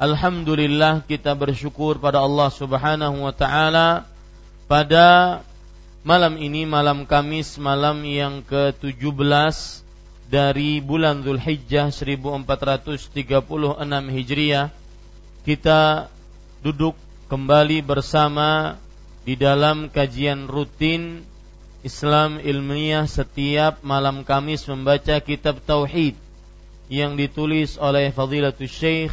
Alhamdulillah kita bersyukur pada Allah Subhanahu wa taala pada malam ini malam Kamis malam yang ke-17 dari bulan Zulhijjah 1436 Hijriah. Kita duduk kembali bersama di dalam kajian rutin Islam ilmiah setiap malam Kamis membaca kitab tauhid yang ditulis oleh Fadilatul Syekh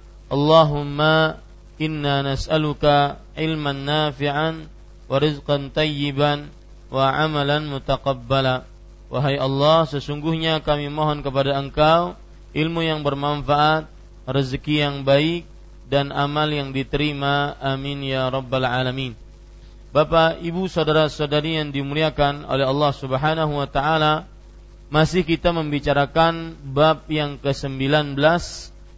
Allahumma inna nas'aluka ilman nafi'an wa rizqan tayyiban wa amalan mutaqabbala. Wahai Allah, sesungguhnya kami mohon kepada Engkau ilmu yang bermanfaat, rezeki yang baik dan amal yang diterima. Amin ya rabbal alamin. Bapak, Ibu, saudara-saudari yang dimuliakan oleh Allah Subhanahu wa taala, masih kita membicarakan bab yang ke-19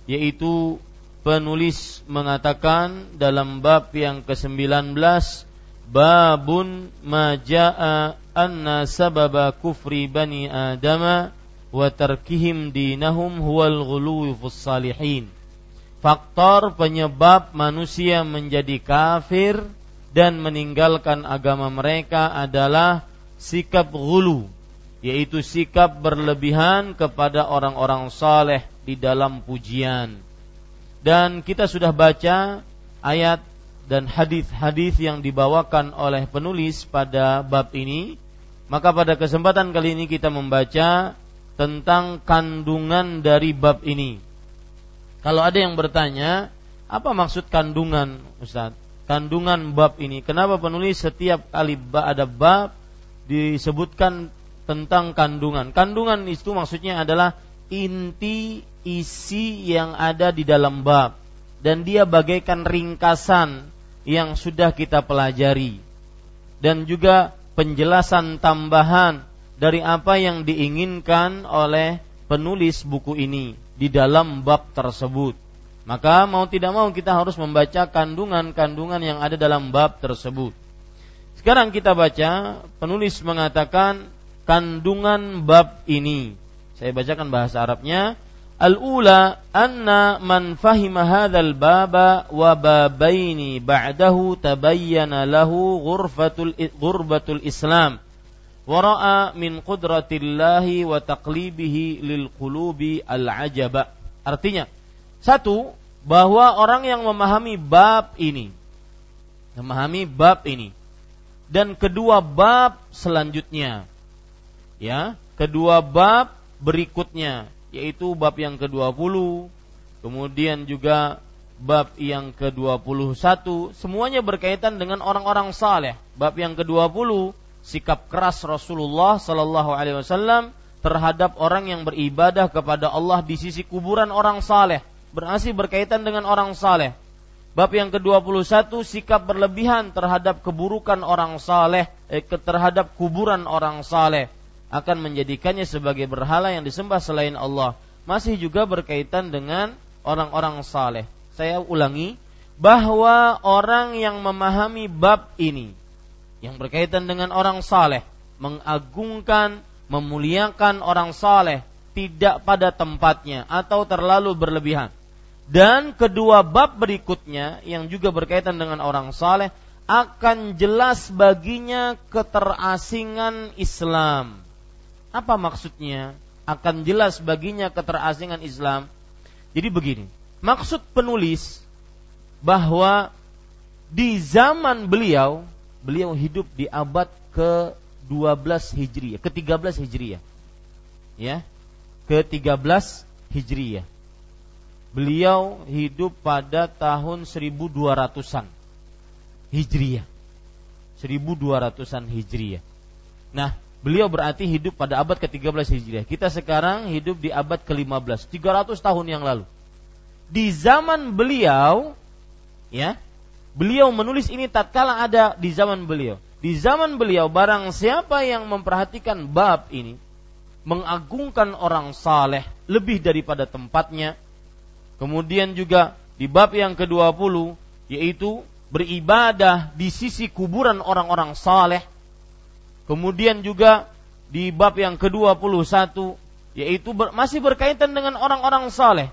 yaitu penulis mengatakan dalam bab yang ke-19 babun majaa anna sababa kufri bani adama wa tarkihim dinahum huwal ghuluwi salihin. Faktor penyebab manusia menjadi kafir dan meninggalkan agama mereka adalah sikap gulu yaitu sikap berlebihan kepada orang-orang saleh di dalam pujian dan kita sudah baca ayat dan hadis-hadis yang dibawakan oleh penulis pada bab ini. Maka pada kesempatan kali ini kita membaca tentang kandungan dari bab ini. Kalau ada yang bertanya, apa maksud kandungan, Ustaz? Kandungan bab ini. Kenapa penulis setiap kali ada bab disebutkan tentang kandungan? Kandungan itu maksudnya adalah inti isi yang ada di dalam bab dan dia bagaikan ringkasan yang sudah kita pelajari dan juga penjelasan tambahan dari apa yang diinginkan oleh penulis buku ini di dalam bab tersebut. Maka mau tidak mau kita harus membaca kandungan-kandungan yang ada dalam bab tersebut. Sekarang kita baca penulis mengatakan kandungan bab ini. Saya bacakan bahasa Arabnya Al-ula anna man fahima hadzal baba wa babaini ba'dahu tabayyana lahu ghurfatul ghurbatul Islam wara'a min qudratillahi wa taqlibihi lil qulubi al ajaba. Artinya, satu, bahwa orang yang memahami bab ini, memahami bab ini, dan kedua bab selanjutnya, ya, kedua bab berikutnya, yaitu bab yang ke-20, kemudian juga bab yang ke-21, semuanya berkaitan dengan orang-orang saleh. Bab yang ke-20 sikap keras Rasulullah Sallallahu Alaihi Wasallam terhadap orang yang beribadah kepada Allah di sisi kuburan orang saleh berarti berkaitan dengan orang saleh. Bab yang ke-21 sikap berlebihan terhadap keburukan orang saleh eh, terhadap kuburan orang saleh akan menjadikannya sebagai berhala yang disembah selain Allah. Masih juga berkaitan dengan orang-orang saleh. Saya ulangi bahwa orang yang memahami bab ini yang berkaitan dengan orang saleh, mengagungkan, memuliakan orang saleh tidak pada tempatnya atau terlalu berlebihan. Dan kedua bab berikutnya yang juga berkaitan dengan orang saleh akan jelas baginya keterasingan Islam. Apa maksudnya? Akan jelas baginya keterasingan Islam. Jadi begini, maksud penulis bahwa di zaman beliau beliau hidup di abad ke-12 Hijriah, ke-13 Hijriah. Ya. Ke-13 Hijriah. Beliau hidup pada tahun 1200-an Hijriah. 1200-an Hijriah. Nah, beliau berarti hidup pada abad ke-13 Hijriah. Kita sekarang hidup di abad ke-15, 300 tahun yang lalu. Di zaman beliau ya, Beliau menulis ini tatkala ada di zaman beliau. Di zaman beliau barang siapa yang memperhatikan bab ini mengagungkan orang saleh lebih daripada tempatnya. Kemudian juga di bab yang ke-20 yaitu beribadah di sisi kuburan orang-orang saleh. Kemudian juga di bab yang ke-21 yaitu ber, masih berkaitan dengan orang-orang saleh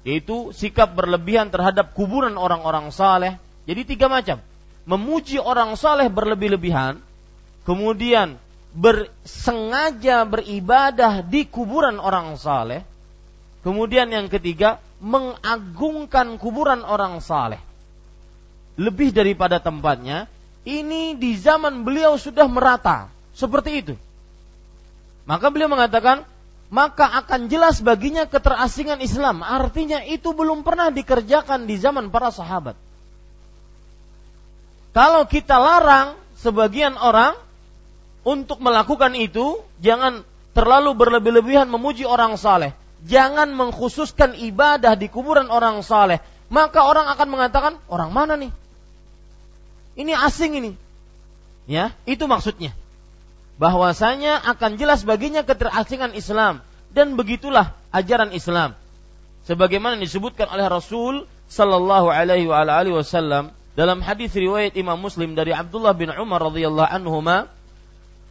yaitu sikap berlebihan terhadap kuburan orang-orang saleh jadi tiga macam. Memuji orang saleh berlebih-lebihan, kemudian bersengaja beribadah di kuburan orang saleh, kemudian yang ketiga mengagungkan kuburan orang saleh lebih daripada tempatnya. Ini di zaman beliau sudah merata seperti itu. Maka beliau mengatakan, maka akan jelas baginya keterasingan Islam. Artinya itu belum pernah dikerjakan di zaman para sahabat. Kalau kita larang sebagian orang untuk melakukan itu, jangan terlalu berlebih-lebihan memuji orang saleh. Jangan mengkhususkan ibadah di kuburan orang saleh. Maka orang akan mengatakan, orang mana nih? Ini asing ini. Ya, itu maksudnya. Bahwasanya akan jelas baginya keterasingan Islam dan begitulah ajaran Islam. Sebagaimana disebutkan oleh Rasul sallallahu alaihi wasallam dalam hadis riwayat Imam Muslim dari Abdullah bin Umar radhiyallahu anhuma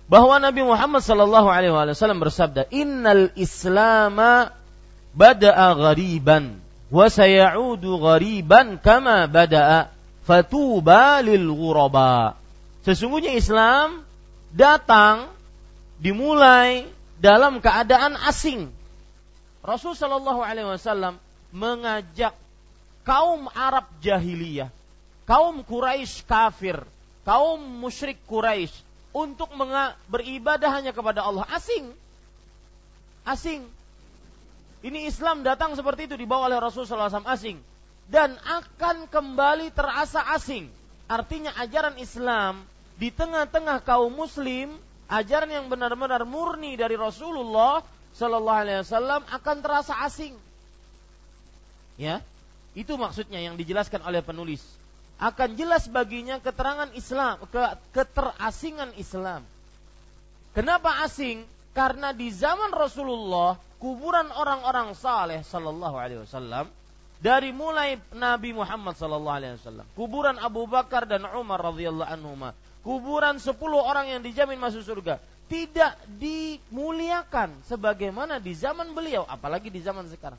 bahwa Nabi Muhammad sallallahu alaihi wasallam bersabda, "Innal Islama bada'a ghariban wa sayaudu ghariban kama bada'a fatuba lil ghuraba." Sesungguhnya Islam datang dimulai dalam keadaan asing. Rasul sallallahu alaihi wasallam mengajak kaum Arab jahiliyah kaum Quraisy kafir, kaum musyrik Quraisy untuk beribadah hanya kepada Allah asing. Asing. Ini Islam datang seperti itu dibawa oleh Rasulullah SAW asing dan akan kembali terasa asing. Artinya ajaran Islam di tengah-tengah kaum muslim, ajaran yang benar-benar murni dari Rasulullah Sallallahu Alaihi Wasallam akan terasa asing. Ya, itu maksudnya yang dijelaskan oleh penulis akan jelas baginya keterangan Islam, ke, keterasingan Islam. Kenapa asing? Karena di zaman Rasulullah kuburan orang-orang saleh sallallahu alaihi wasallam dari mulai Nabi Muhammad sallallahu alaihi wasallam, kuburan Abu Bakar dan Umar radhiyallahu anhuma, kuburan 10 orang yang dijamin masuk surga tidak dimuliakan sebagaimana di zaman beliau apalagi di zaman sekarang.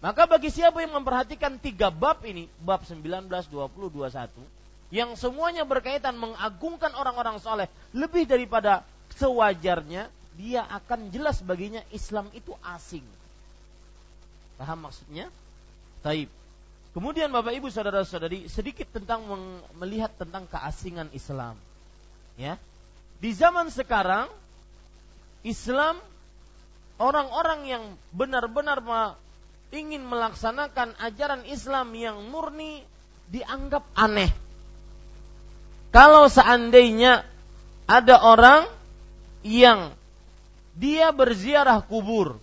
Maka bagi siapa yang memperhatikan tiga bab ini, bab 19, 20, 21, yang semuanya berkaitan mengagungkan orang-orang soleh lebih daripada sewajarnya dia akan jelas baginya Islam itu asing. Paham maksudnya? Taib. Kemudian Bapak Ibu saudara-saudari sedikit tentang melihat tentang keasingan Islam. Ya. Di zaman sekarang Islam orang-orang yang benar-benar ingin melaksanakan ajaran Islam yang murni dianggap aneh. Kalau seandainya ada orang yang dia berziarah kubur.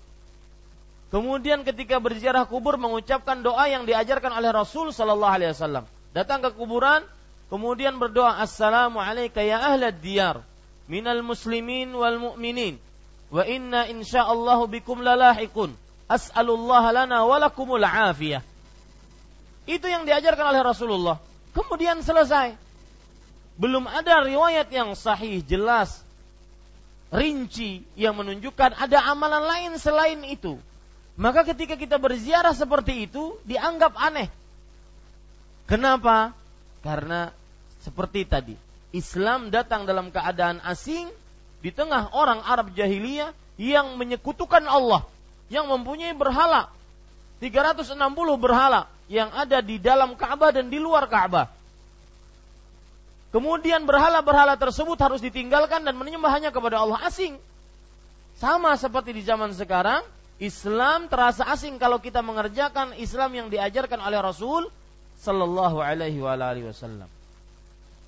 Kemudian ketika berziarah kubur mengucapkan doa yang diajarkan oleh Rasul sallallahu alaihi wasallam. Datang ke kuburan, kemudian berdoa assalamu alayka ya ahlad diyar minal muslimin wal mu'minin wa inna insyaallahu bikum lalahiqun as'alullah lana walakumul afiyah. Itu yang diajarkan oleh Rasulullah. Kemudian selesai. Belum ada riwayat yang sahih jelas rinci yang menunjukkan ada amalan lain selain itu. Maka ketika kita berziarah seperti itu dianggap aneh. Kenapa? Karena seperti tadi, Islam datang dalam keadaan asing di tengah orang Arab jahiliyah yang menyekutukan Allah, yang mempunyai berhala 360 berhala yang ada di dalam Ka'bah dan di luar Ka'bah. Kemudian berhala-berhala tersebut harus ditinggalkan dan menyembah hanya kepada Allah asing. Sama seperti di zaman sekarang, Islam terasa asing kalau kita mengerjakan Islam yang diajarkan oleh Rasul sallallahu alaihi wasallam.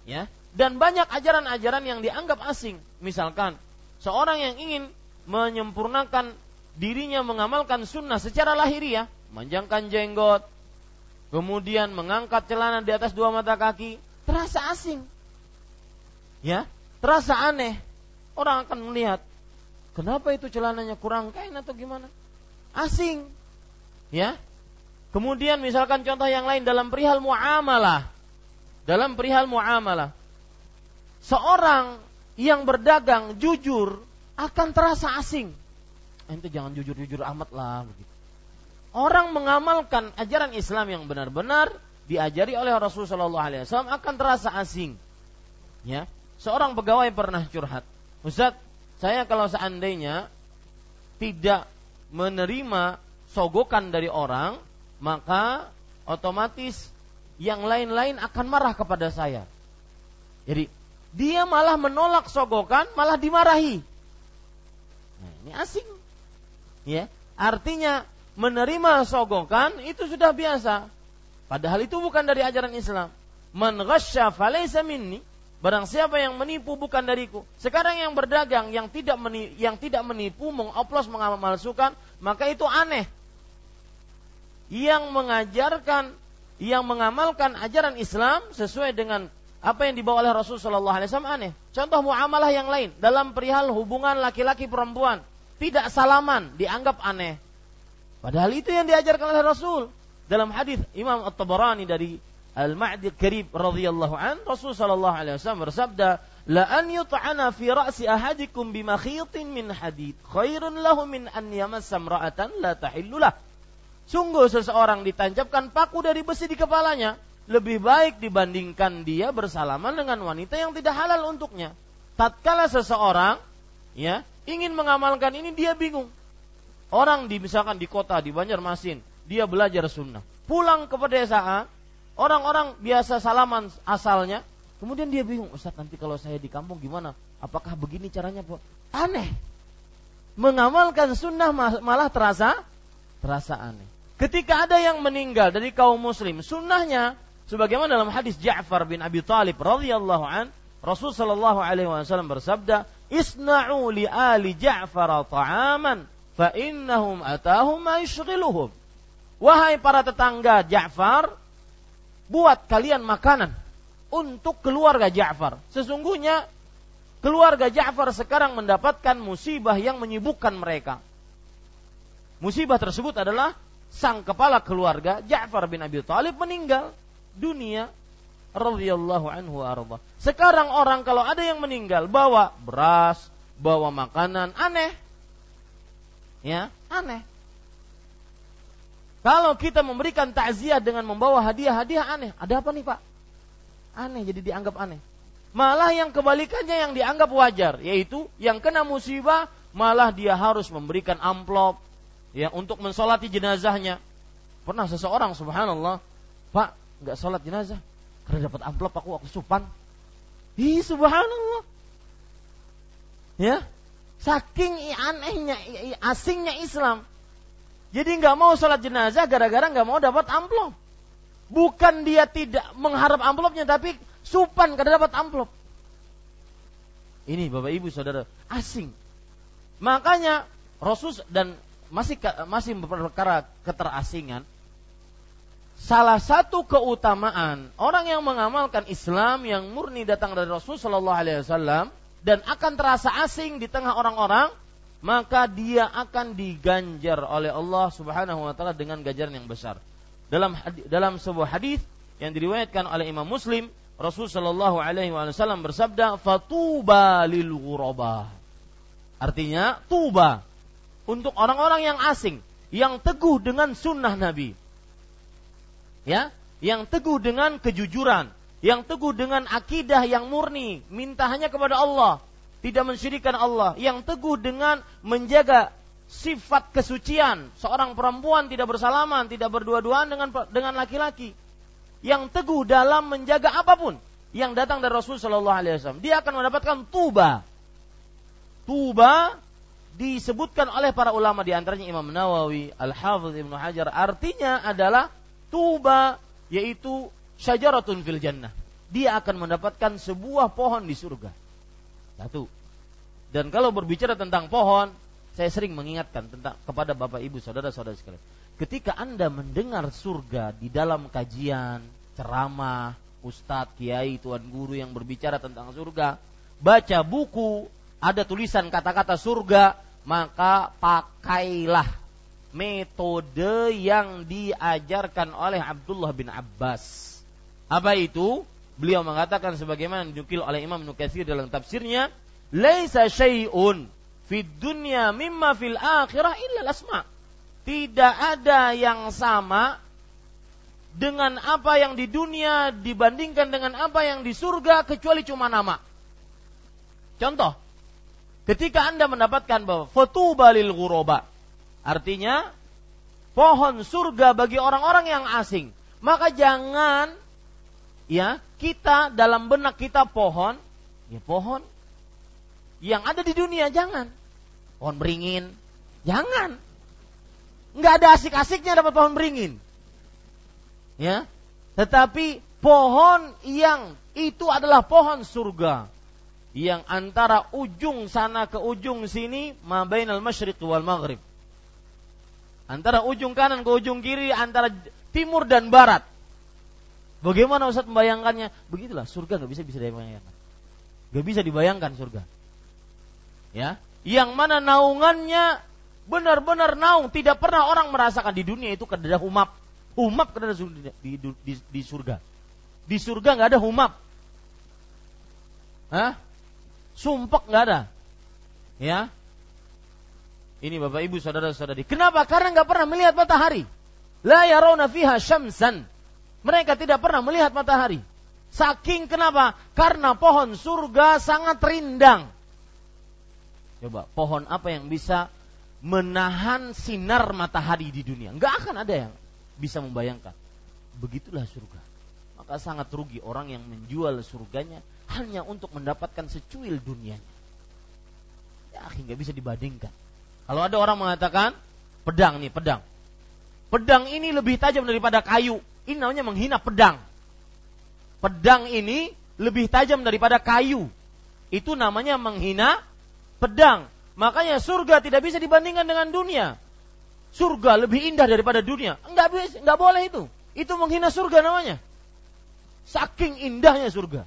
Ya, dan banyak ajaran-ajaran yang dianggap asing. Misalkan seorang yang ingin menyempurnakan dirinya mengamalkan sunnah secara lahiriah, manjangkan jenggot, kemudian mengangkat celana di atas dua mata kaki, terasa asing ya terasa aneh orang akan melihat kenapa itu celananya kurang kain atau gimana? Asing. Ya? Kemudian misalkan contoh yang lain dalam perihal muamalah. Dalam perihal muamalah. Seorang yang berdagang jujur akan terasa asing. Itu jangan jujur-jujur amat lah begitu. Orang mengamalkan ajaran Islam yang benar-benar diajari oleh Rasulullah SAW akan terasa asing. Ya? Seorang pegawai pernah curhat, Ustaz, saya kalau seandainya tidak menerima sogokan dari orang, maka otomatis yang lain-lain akan marah kepada saya. Jadi dia malah menolak sogokan, malah dimarahi. Nah, ini asing. Ya, artinya menerima sogokan itu sudah biasa. Padahal itu bukan dari ajaran Islam. Man ghasya minni. Barang siapa yang menipu bukan dariku. Sekarang yang berdagang yang tidak menipu, yang tidak menipu, mengoplos, mengamalsukan, maka itu aneh. Yang mengajarkan, yang mengamalkan ajaran Islam sesuai dengan apa yang dibawa oleh Rasul Shallallahu Alaihi Wasallam aneh. Contoh muamalah yang lain dalam perihal hubungan laki-laki perempuan tidak salaman dianggap aneh. Padahal itu yang diajarkan oleh Rasul dalam hadis Imam At-Tabarani dari Al-Ma'di Karib radhiyallahu an Rasul sallallahu alaihi wasallam bersabda la an yut'ana fi ra'si ahadikum bimakhitin min hadid khairun lahu min an yamassa imra'atan la tahillu lah Sungguh seseorang ditancapkan paku dari besi di kepalanya lebih baik dibandingkan dia bersalaman dengan wanita yang tidak halal untuknya. Tatkala seseorang ya ingin mengamalkan ini dia bingung. Orang di misalkan di kota di Banjarmasin, dia belajar sunnah. Pulang ke pedesaan, Orang-orang biasa salaman asalnya, kemudian dia bingung, Ustaz nanti kalau saya di kampung gimana? Apakah begini caranya? Pak? Aneh. Mengamalkan sunnah malah terasa terasa aneh. Ketika ada yang meninggal dari kaum muslim, sunnahnya sebagaimana dalam hadis Ja'far bin Abi Talib radhiyallahu an, Rasul sallallahu alaihi wasallam bersabda, "Isna'u li ali Ja'far ta'aman fa innahum atahum ma Wahai para tetangga Ja'far, buat kalian makanan untuk keluarga Ja'far. Sesungguhnya keluarga Ja'far sekarang mendapatkan musibah yang menyibukkan mereka. Musibah tersebut adalah sang kepala keluarga Ja'far bin Abi Thalib meninggal dunia radhiyallahu anhu arba. Sekarang orang kalau ada yang meninggal bawa beras, bawa makanan aneh. Ya, aneh. Kalau kita memberikan takziah dengan membawa hadiah-hadiah aneh, ada apa nih Pak? Aneh, jadi dianggap aneh. Malah yang kebalikannya yang dianggap wajar, yaitu yang kena musibah malah dia harus memberikan amplop ya untuk mensolati jenazahnya. Pernah seseorang subhanallah, Pak, nggak sholat jenazah karena dapat amplop aku aku supan. Ih subhanallah. Ya, saking anehnya, asingnya Islam. Jadi nggak mau sholat jenazah gara-gara nggak mau dapat amplop. Bukan dia tidak mengharap amplopnya, tapi supan karena dapat amplop. Ini Bapak Ibu Saudara asing. Makanya Rasul dan masih masih perkara keterasingan. Salah satu keutamaan orang yang mengamalkan Islam yang murni datang dari Rasul Shallallahu Alaihi Wasallam dan akan terasa asing di tengah orang-orang, maka dia akan diganjar oleh Allah Subhanahu Wa Taala dengan ganjaran yang besar. Dalam dalam sebuah hadis yang diriwayatkan oleh Imam Muslim Rasul Shallallahu Alaihi Wasallam bersabda, "Fatuba lil ghuraba." Artinya tuba untuk orang-orang yang asing, yang teguh dengan sunnah Nabi. Ya, yang teguh dengan kejujuran, yang teguh dengan akidah yang murni, minta hanya kepada Allah, tidak mensyirikan Allah, yang teguh dengan menjaga sifat kesucian, seorang perempuan tidak bersalaman, tidak berdua-duaan dengan dengan laki-laki yang teguh dalam menjaga apa pun yang datang dari Rasul Shallallahu Alaihi Wasallam, dia akan mendapatkan tuba. Tuba disebutkan oleh para ulama di antaranya Imam Nawawi, Al Hafidh Ibnu Hajar. Artinya adalah tuba yaitu syajaratun fil jannah. Dia akan mendapatkan sebuah pohon di surga. Satu. Dan kalau berbicara tentang pohon, saya sering mengingatkan tentang kepada Bapak Ibu saudara-saudara sekalian ketika Anda mendengar surga di dalam kajian, ceramah, ustadz, kiai, tuan guru yang berbicara tentang surga, baca buku, ada tulisan kata-kata surga, maka pakailah metode yang diajarkan oleh Abdullah bin Abbas. Apa itu? Beliau mengatakan sebagaimana dinukil oleh Imam Nukathir dalam tafsirnya, "Laisa syai'un fid dunya mimma fil akhirah illa asma'." tidak ada yang sama dengan apa yang di dunia dibandingkan dengan apa yang di surga kecuali cuma nama. Contoh, ketika Anda mendapatkan bahwa foto balil guroba, artinya pohon surga bagi orang-orang yang asing, maka jangan ya kita dalam benak kita pohon, ya pohon yang ada di dunia jangan. Pohon beringin, jangan nggak ada asik-asiknya dapat pohon beringin. Ya. Tetapi pohon yang itu adalah pohon surga yang antara ujung sana ke ujung sini mabainal masyriq wal maghrib. Antara ujung kanan ke ujung kiri antara timur dan barat. Bagaimana Ustaz membayangkannya? Begitulah surga nggak bisa bisa dibayangkan. Gak bisa dibayangkan surga. Ya, yang mana naungannya benar-benar naung. Tidak pernah orang merasakan di dunia itu kada humap humap kada di, di, di, di surga. Di surga nggak ada humap Hah? sumpek nggak ada. Ya? Ini bapak ibu saudara saudari kenapa? Karena nggak pernah melihat matahari. La yarawna fiha syamsan mereka tidak pernah melihat matahari saking kenapa karena pohon surga sangat rindang coba pohon apa yang bisa menahan sinar matahari di dunia. Enggak akan ada yang bisa membayangkan. Begitulah surga. Maka sangat rugi orang yang menjual surganya hanya untuk mendapatkan secuil dunianya. Ya, nggak bisa dibandingkan. Kalau ada orang mengatakan pedang nih, pedang. Pedang ini lebih tajam daripada kayu. Ini namanya menghina pedang. Pedang ini lebih tajam daripada kayu. Itu namanya menghina pedang. Makanya surga tidak bisa dibandingkan dengan dunia. Surga lebih indah daripada dunia. Enggak bisa, enggak boleh itu. Itu menghina surga namanya. Saking indahnya surga.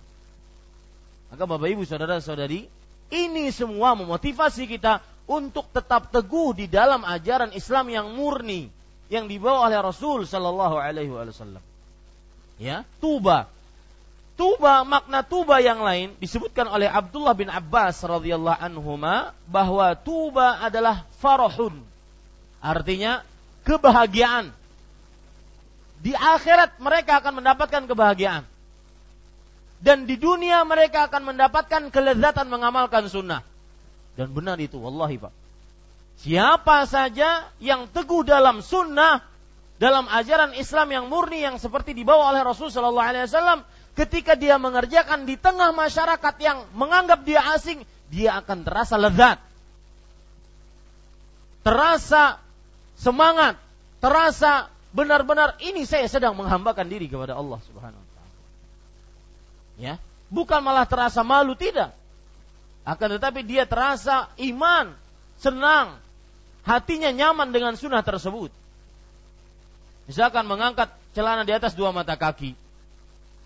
Maka Bapak Ibu saudara-saudari, ini semua memotivasi kita untuk tetap teguh di dalam ajaran Islam yang murni yang dibawa oleh Rasul Shallallahu Alaihi Wasallam. Ya, tuba Tuba makna tuba yang lain disebutkan oleh Abdullah bin Abbas radhiyallahu anhuma bahwa tuba adalah farahun. Artinya kebahagiaan. Di akhirat mereka akan mendapatkan kebahagiaan. dan di dunia mereka akan mendapatkan kelezatan mengamalkan sunnah. Dan benar itu, wallahi Pak. Siapa saja yang teguh dalam sunnah, dalam ajaran Islam yang murni yang seperti dibawa oleh Rasul Shallallahu ketika dia mengerjakan di tengah masyarakat yang menganggap dia asing, dia akan terasa lezat, terasa semangat, terasa benar-benar ini saya sedang menghambakan diri kepada Allah Subhanahu wa taala. Ya, bukan malah terasa malu tidak. Akan tetapi dia terasa iman, senang, hatinya nyaman dengan sunnah tersebut. Misalkan mengangkat celana di atas dua mata kaki.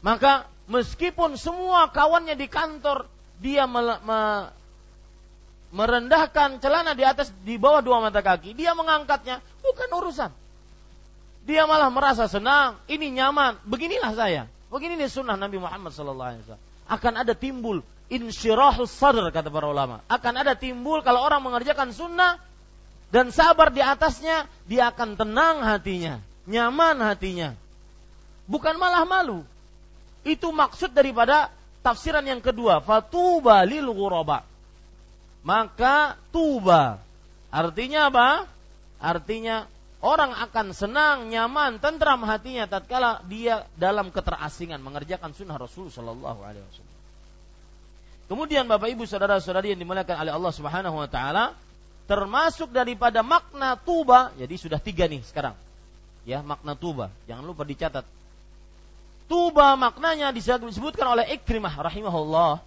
Maka meskipun semua kawannya di kantor dia me, me, merendahkan celana di atas di bawah dua mata kaki, dia mengangkatnya bukan urusan. Dia malah merasa senang, ini nyaman, beginilah saya. Begini nih sunnah Nabi Muhammad wasallam. Akan ada timbul insyirahul sadr kata para ulama. Akan ada timbul kalau orang mengerjakan sunnah dan sabar di atasnya, dia akan tenang hatinya, nyaman hatinya. Bukan malah malu. Itu maksud daripada tafsiran yang kedua, fatuba lil ghuraba. Maka tuba. Artinya apa? Artinya Orang akan senang, nyaman, tentram hatinya tatkala dia dalam keterasingan mengerjakan sunnah Rasul Shallallahu Alaihi Wasallam. Kemudian Bapak Ibu saudara-saudari yang dimuliakan oleh Allah Subhanahu Wa Taala, termasuk daripada makna tuba, jadi sudah tiga nih sekarang, ya makna tuba, jangan lupa dicatat. Tuba maknanya disebutkan oleh Ikrimah rahimahullah.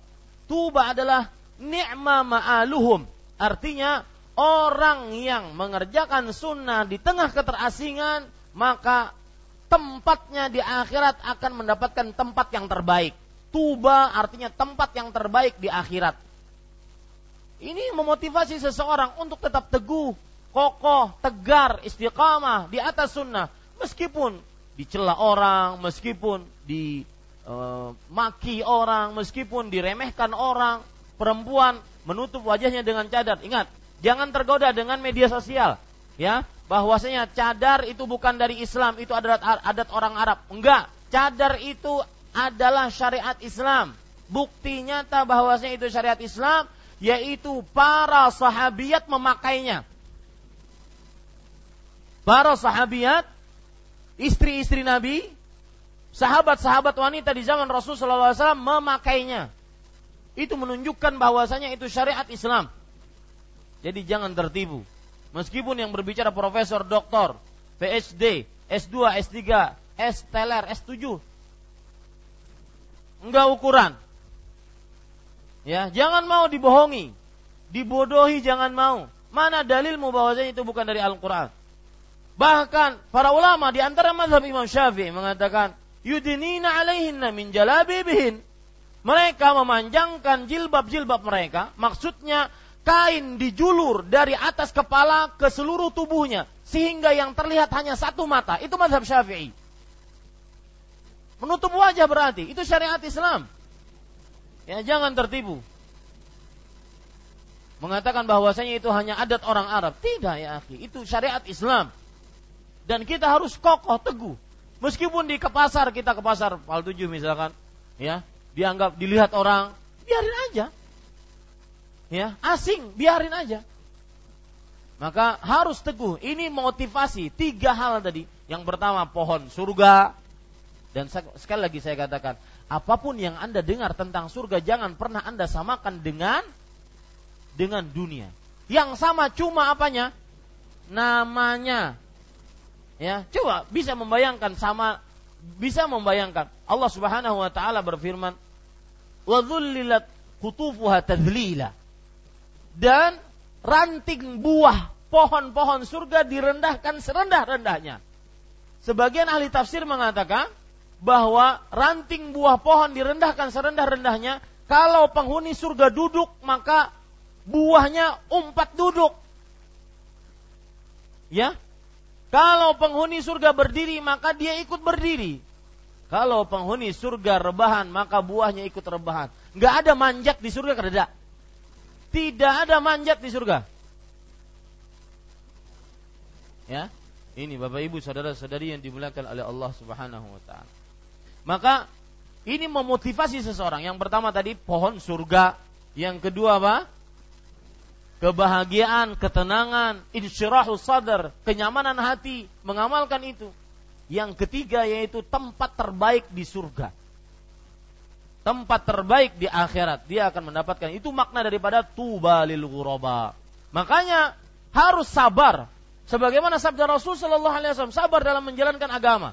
Tuba adalah ni'ma ma'aluhum. Artinya orang yang mengerjakan sunnah di tengah keterasingan, maka tempatnya di akhirat akan mendapatkan tempat yang terbaik. Tuba artinya tempat yang terbaik di akhirat. Ini memotivasi seseorang untuk tetap teguh, kokoh, tegar, istiqamah di atas sunnah. Meskipun dicela orang, meskipun dimaki eh, orang, meskipun diremehkan orang, perempuan menutup wajahnya dengan cadar. Ingat, Jangan tergoda dengan media sosial, ya. Bahwasanya cadar itu bukan dari Islam, itu adalah adat orang Arab. Enggak, cadar itu adalah syariat Islam. Bukti nyata bahwasanya itu syariat Islam, yaitu para sahabiat memakainya. Para sahabiat, istri-istri Nabi, sahabat-sahabat wanita di zaman Rasulullah SAW memakainya. Itu menunjukkan bahwasanya itu syariat Islam. Jadi jangan tertipu. Meskipun yang berbicara profesor, doktor, PhD, S2, S3, S teler, S7. Enggak ukuran. Ya, jangan mau dibohongi. Dibodohi jangan mau. Mana dalilmu bahwasanya itu bukan dari Al-Qur'an? Bahkan para ulama di antara mazhab Imam Syafi'i mengatakan, yudinina alaihinna min jalabibihin. Mereka memanjangkan jilbab-jilbab mereka, maksudnya kain dijulur dari atas kepala ke seluruh tubuhnya sehingga yang terlihat hanya satu mata. Itu mazhab Syafi'i. Menutup wajah berarti itu syariat Islam. Ya, jangan tertipu. Mengatakan bahwasanya itu hanya adat orang Arab. Tidak ya, akhi. Itu syariat Islam. Dan kita harus kokoh, teguh. Meskipun di ke pasar kita ke pasar Pal 7 misalkan, ya, dianggap dilihat orang, biarin aja ya asing biarin aja maka harus teguh ini motivasi tiga hal tadi yang pertama pohon surga dan sekali lagi saya katakan apa pun yang anda dengar tentang surga jangan pernah anda samakan dengan dengan dunia. Yang sama cuma apanya? Namanya. Ya coba bisa membayangkan sama bisa membayangkan. Allah Subhanahu wa taala berfirman wa dhullilat kutufuha tadlila dan ranting buah pohon-pohon surga direndahkan serendah-rendahnya. Sebagian ahli tafsir mengatakan bahwa ranting buah pohon direndahkan serendah-rendahnya kalau penghuni surga duduk maka buahnya umpat duduk. Ya. Kalau penghuni surga berdiri maka dia ikut berdiri. Kalau penghuni surga rebahan maka buahnya ikut rebahan. Enggak ada manjat di surga kerja. Tidak ada manjat di surga. Ya, ini Bapak Ibu saudara-saudari yang dimuliakan oleh Allah Subhanahu wa taala. Maka Ini memotivasi seseorang. Yang pertama tadi pohon surga. Yang kedua apa? Kebahagiaan, ketenangan, insyirahu sadar, kenyamanan hati, mengamalkan itu. Yang ketiga yaitu tempat terbaik di surga. Tempat terbaik di akhirat. Dia akan mendapatkan. Itu makna daripada tuba lil ghuraba. Makanya harus sabar. Sebagaimana sabda Rasul Shallallahu Alaihi Wasallam, sabar dalam menjalankan agama,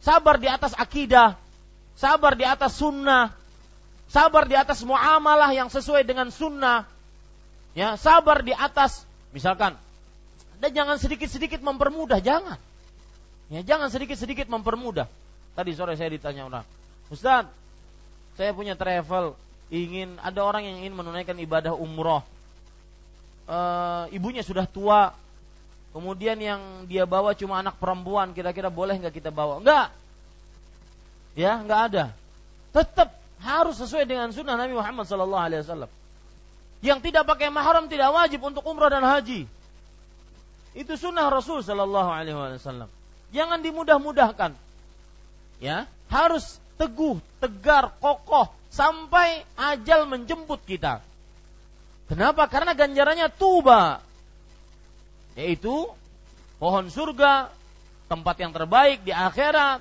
sabar di atas akidah, sabar di atas sunnah, sabar di atas muamalah yang sesuai dengan sunnah, ya sabar di atas misalkan dan jangan sedikit-sedikit mempermudah, jangan. Ya, jangan sedikit-sedikit mempermudah. Tadi sore saya ditanya orang, Ustaz, saya punya travel, ingin ada orang yang ingin menunaikan ibadah umroh. E, ibunya sudah tua, kemudian yang dia bawa cuma anak perempuan, kira-kira boleh nggak kita bawa? Enggak. Ya, nggak ada. Tetap harus sesuai dengan sunnah Nabi Muhammad Sallallahu Alaihi Wasallam. Yang tidak pakai mahram tidak wajib untuk umrah dan haji. Itu sunnah Rasul Sallallahu Alaihi Wasallam. Jangan dimudah-mudahkan. Ya, harus teguh, tegar, kokoh sampai ajal menjemput kita. Kenapa? Karena ganjarannya tuba. Yaitu pohon surga, tempat yang terbaik di akhirat,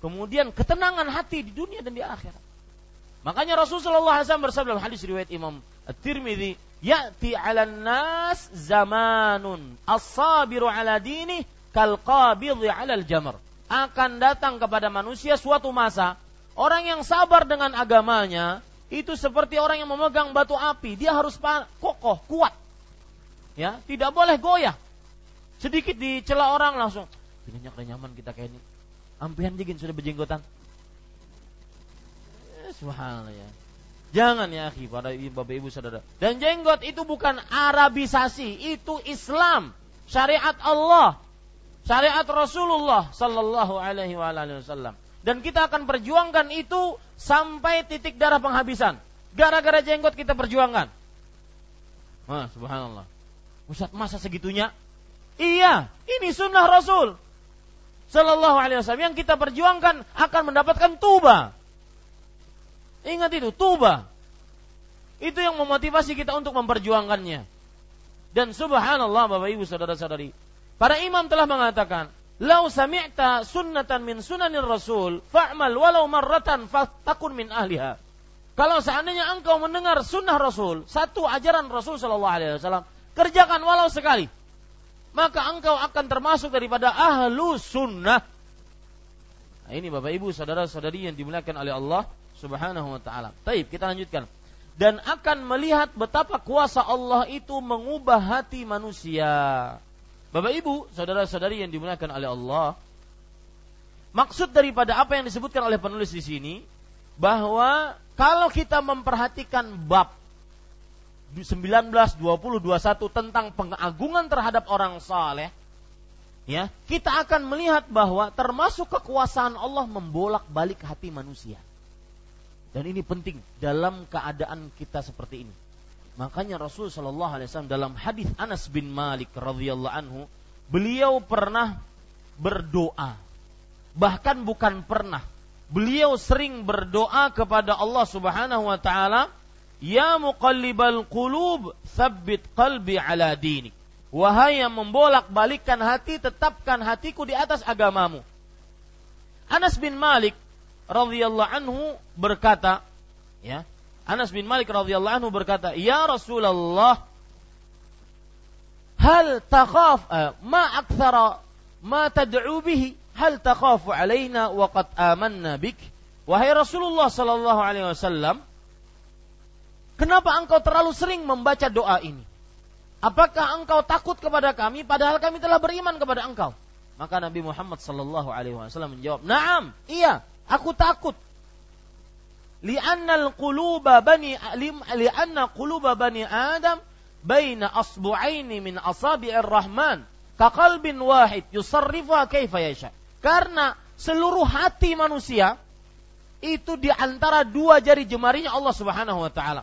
kemudian ketenangan hati di dunia dan di akhirat. Makanya Rasulullah SAW bersabda dalam hadis riwayat Imam At-Tirmidzi, "Ya'ti 'alan nas zamanun as-sabiru 'ala dinih kal qabidhi 'alal jamr. Akan datang kepada manusia suatu masa orang yang sabar dengan agamanya itu seperti orang yang memegang batu api, dia harus kokoh, kuat. Ya, tidak boleh goyah. Sedikit dicela orang langsung, ini nyaman kita kayak ini. Ampian jigin sudah berjenggotan. Eh, subhanallah ya. Jangan ya akhi, pada bapak ibu saudara. Dan jenggot itu bukan Arabisasi, itu Islam, syariat Allah syariat Rasulullah sallallahu alaihi wasallam. Dan kita akan perjuangkan itu sampai titik darah penghabisan. Gara-gara jenggot kita perjuangkan. Wah, subhanallah. Ustaz, masa segitunya? Iya, ini sunnah Rasul. Sallallahu alaihi wasallam yang kita perjuangkan akan mendapatkan tuba. Ingat itu, tuba. Itu yang memotivasi kita untuk memperjuangkannya. Dan subhanallah Bapak Ibu saudara-saudari, Para imam telah mengatakan, "Lau sami'ta sunnatan min sunanir Rasul, fa'mal walau marratan fatakun min ahliha." Kalau seandainya engkau mendengar sunnah Rasul, satu ajaran Rasul Shallallahu Alaihi Wasallam, kerjakan walau sekali, maka engkau akan termasuk daripada ahlu sunnah. Nah, ini Bapak Ibu, saudara-saudari yang dimuliakan oleh Allah Subhanahu wa taala. Taib, kita lanjutkan. Dan akan melihat betapa kuasa Allah itu mengubah hati manusia. Bapak Ibu, saudara-saudari yang dimuliakan oleh Allah, maksud daripada apa yang disebutkan oleh penulis di sini bahwa kalau kita memperhatikan bab 19, 20, 21 tentang pengagungan terhadap orang saleh, ya, kita akan melihat bahwa termasuk kekuasaan Allah membolak-balik hati manusia. Dan ini penting dalam keadaan kita seperti ini. Makanya Rasul Shallallahu Alaihi Wasallam dalam hadis Anas bin Malik radhiyallahu anhu, beliau pernah berdoa. Bahkan bukan pernah, beliau sering berdoa kepada Allah Subhanahu wa taala, "Ya muqallibal qulub, tsabbit qalbi ala dinik." Wahai yang membolak-balikkan hati, tetapkan hatiku di atas agamamu. Anas bin Malik radhiyallahu anhu berkata, ya, Anas bin Malik radhiyallahu anhu berkata, "Ya Rasulullah, hal takhaf uh, ma akthara ma tad'u bihi? Hal takhafu alaina wa qad amanna bik?" Wahai Rasulullah sallallahu alaihi wasallam, kenapa engkau terlalu sering membaca doa ini? Apakah engkau takut kepada kami padahal kami telah beriman kepada engkau? Maka Nabi Muhammad sallallahu alaihi wasallam menjawab, "Na'am, iya, aku takut li'anna al-quluba bani li'anna quluba bani Adam baina asbu'aini min asabi'ir rahman ka qalbin wahid yusarrifuha kaifa yasha. Karena seluruh hati manusia itu di antara dua jari jemarinya Allah Subhanahu wa taala.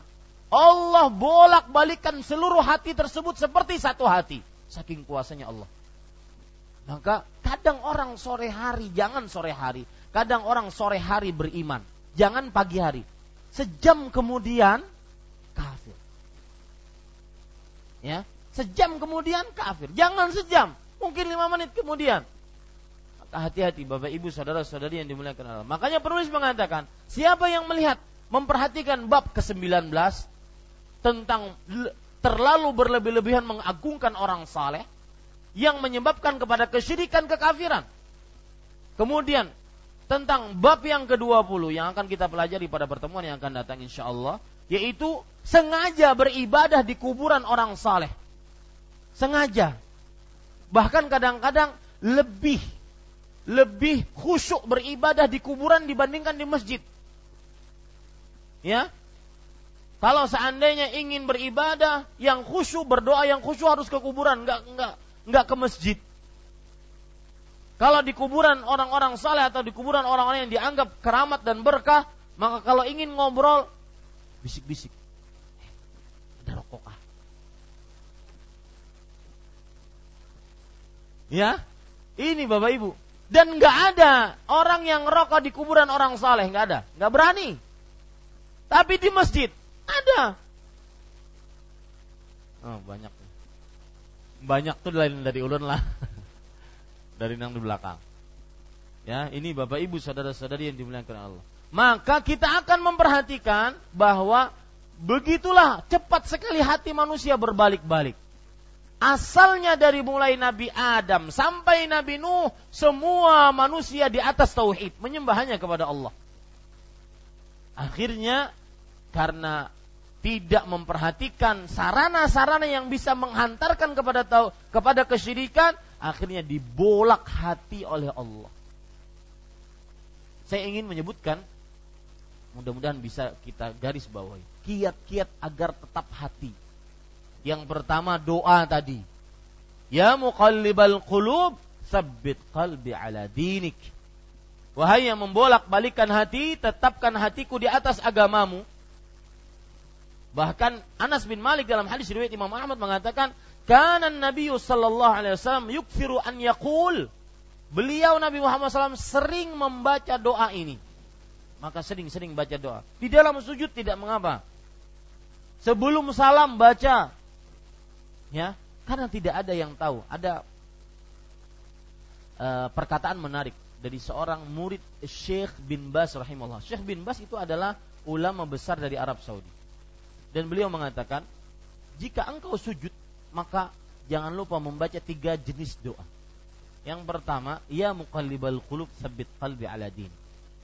Allah bolak-balikan seluruh hati tersebut seperti satu hati. Saking kuasanya Allah. Maka kadang orang sore hari, jangan sore hari. Kadang orang sore hari beriman jangan pagi hari. Sejam kemudian kafir. Ya, sejam kemudian kafir. Jangan sejam, mungkin lima menit kemudian. Hati-hati Bapak Ibu saudara-saudari yang dimuliakan Allah. Makanya penulis mengatakan, siapa yang melihat memperhatikan bab ke-19 tentang terlalu berlebih-lebihan mengagungkan orang saleh yang menyebabkan kepada kesyirikan kekafiran. Kemudian tentang bab yang ke-20 yang akan kita pelajari pada pertemuan yang akan datang insya Allah yaitu sengaja beribadah di kuburan orang saleh. Sengaja. Bahkan kadang-kadang lebih lebih khusyuk beribadah di kuburan dibandingkan di masjid. Ya, kalau seandainya ingin beribadah yang khusyuk, berdoa yang khusyuk harus ke kuburan, enggak enggak enggak ke masjid. Kalau di kuburan orang-orang saleh atau di kuburan orang-orang yang dianggap keramat dan berkah, maka kalau ingin ngobrol bisik-bisik. Eh, ada rokok ah. Ya, ini Bapak Ibu. Dan nggak ada orang yang rokok di kuburan orang saleh, nggak ada, nggak berani. Tapi di masjid ada. Oh, banyak. Banyak tuh lain dari ulun lah. dari yang di belakang. Ya, ini Bapak Ibu saudara-saudari yang dimuliakan Allah. Maka kita akan memperhatikan bahwa begitulah cepat sekali hati manusia berbalik-balik. Asalnya dari mulai Nabi Adam sampai Nabi Nuh, semua manusia di atas tauhid, menyembahnya kepada Allah. Akhirnya karena tidak memperhatikan sarana-sarana yang bisa menghantarkan kepada tahu kepada kesyirikan, akhirnya dibolak hati oleh Allah. Saya ingin menyebutkan mudah-mudahan bisa kita garis bawahi kiat-kiat agar tetap hati. Yang pertama doa tadi. Ya muqallibal qulub, sabbit qalbi ala dinik. Wahai yang membolak balikan hati, tetapkan hatiku di atas agamamu. Bahkan Anas bin Malik dalam hadis riwayat Imam Ahmad mengatakan, "Kana Nabi sallallahu alaihi wasallam yukthiru an yaqul." Beliau Nabi Muhammad SAW sering membaca doa ini. Maka sering-sering baca doa. Di dalam sujud tidak mengapa. Sebelum salam baca. Ya, karena tidak ada yang tahu. Ada uh, perkataan menarik dari seorang murid Syekh bin Bas rahimahullah. Syekh bin Bas itu adalah ulama besar dari Arab Saudi. Dan beliau mengatakan, jika engkau sujud, maka jangan lupa membaca tiga jenis doa. Yang pertama, ya muqallibal qulub sabit qalbi ala din.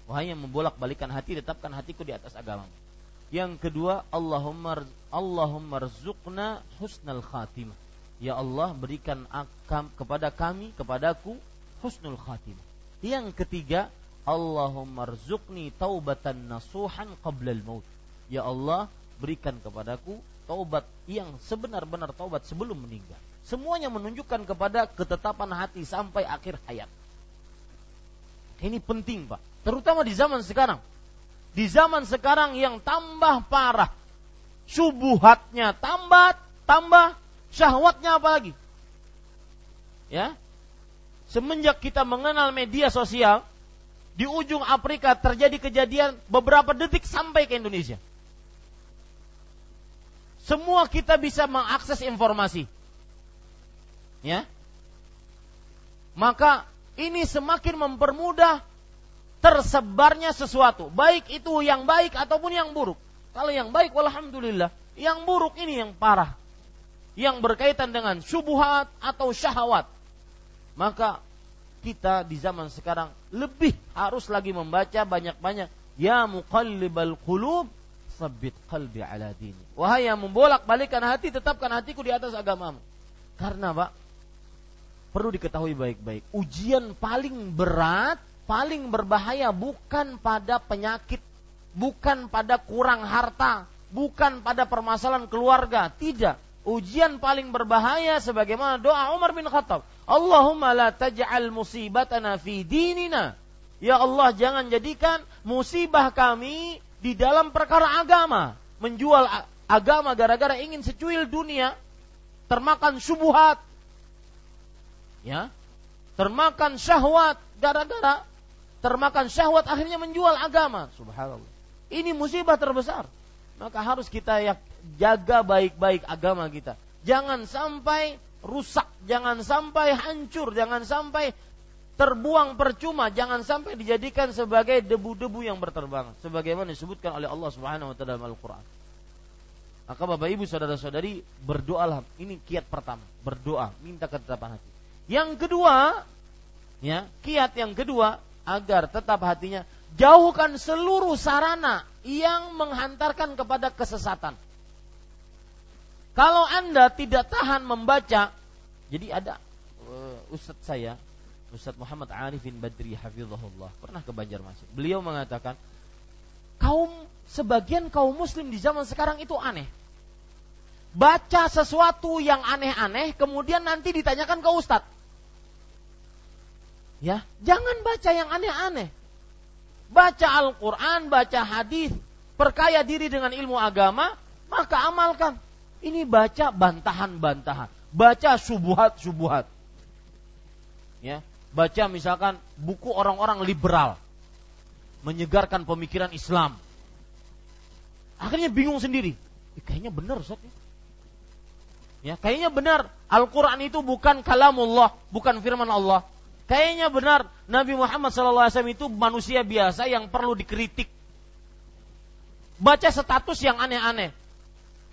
Wahai yang membolak-balikan hati, tetapkan hatiku di atas agama. Yang kedua, Allahumma Allahumma rzuqna husnal khatimah. Ya Allah, berikan akam kepada kami, kepadaku husnul khatimah. Yang ketiga, Allahumma rzuqni taubatan nasuhan qabla al-maut. Ya Allah, berikan kepadaku taubat yang sebenar-benar taubat sebelum meninggal. Semuanya menunjukkan kepada ketetapan hati sampai akhir hayat. Ini penting, Pak. Terutama di zaman sekarang. Di zaman sekarang yang tambah parah. Subuhatnya tambah, tambah, syahwatnya apalagi. Ya. Semenjak kita mengenal media sosial, di ujung Afrika terjadi kejadian beberapa detik sampai ke Indonesia. Semua kita bisa mengakses informasi. Ya. Maka ini semakin mempermudah tersebarnya sesuatu, baik itu yang baik ataupun yang buruk. Kalau yang baik alhamdulillah, yang buruk ini yang parah. Yang berkaitan dengan syubhat atau syahwat. Maka kita di zaman sekarang lebih harus lagi membaca banyak-banyak ya muqallibal qulub Sabit qalbi ala dini. Wahai yang membolak balikan hati, tetapkan hatiku di atas agamamu. Karena Pak, perlu diketahui baik-baik. Ujian paling berat, paling berbahaya bukan pada penyakit, bukan pada kurang harta, bukan pada permasalahan keluarga. Tidak. Ujian paling berbahaya sebagaimana doa Umar bin Khattab. Allahumma la taj'al musibatana fi dinina. Ya Allah jangan jadikan musibah kami di dalam perkara agama, menjual agama gara-gara ingin secuil dunia, termakan subuhat, ya, termakan syahwat gara-gara termakan syahwat akhirnya menjual agama. Subhanallah. Ini musibah terbesar. Maka harus kita ya, jaga baik-baik agama kita. Jangan sampai rusak, jangan sampai hancur, jangan sampai terbuang percuma, jangan sampai dijadikan sebagai debu-debu yang berterbangan sebagaimana disebutkan oleh Allah Subhanahu wa taala dalam Al-Qur'an. Maka Bapak Ibu saudara-saudari berdoalah. Ini kiat pertama, berdoa, minta ketetapan hati. Yang kedua, ya, kiat yang kedua agar tetap hatinya jauhkan seluruh sarana yang menghantarkan kepada kesesatan. Kalau Anda tidak tahan membaca, jadi ada uh, ustadz saya, Ustadz Muhammad Arifin Badri hafizahullah, pernah ke Banjarmasin. Beliau mengatakan, kaum sebagian kaum muslim di zaman sekarang itu aneh baca sesuatu yang aneh-aneh kemudian nanti ditanyakan ke ustadz. Ya, jangan baca yang aneh-aneh. Baca Al-Qur'an, baca hadis, perkaya diri dengan ilmu agama, maka amalkan. Ini baca bantahan-bantahan, baca subuhat-subuhat. Ya, baca misalkan buku orang-orang liberal menyegarkan pemikiran Islam. Akhirnya bingung sendiri. Eh, kayaknya benar Ustaz ya. Ya, kayaknya benar Al-Qur'an itu bukan kalamullah, bukan firman Allah. Kayaknya benar Nabi Muhammad SAW itu manusia biasa yang perlu dikritik. Baca status yang aneh-aneh.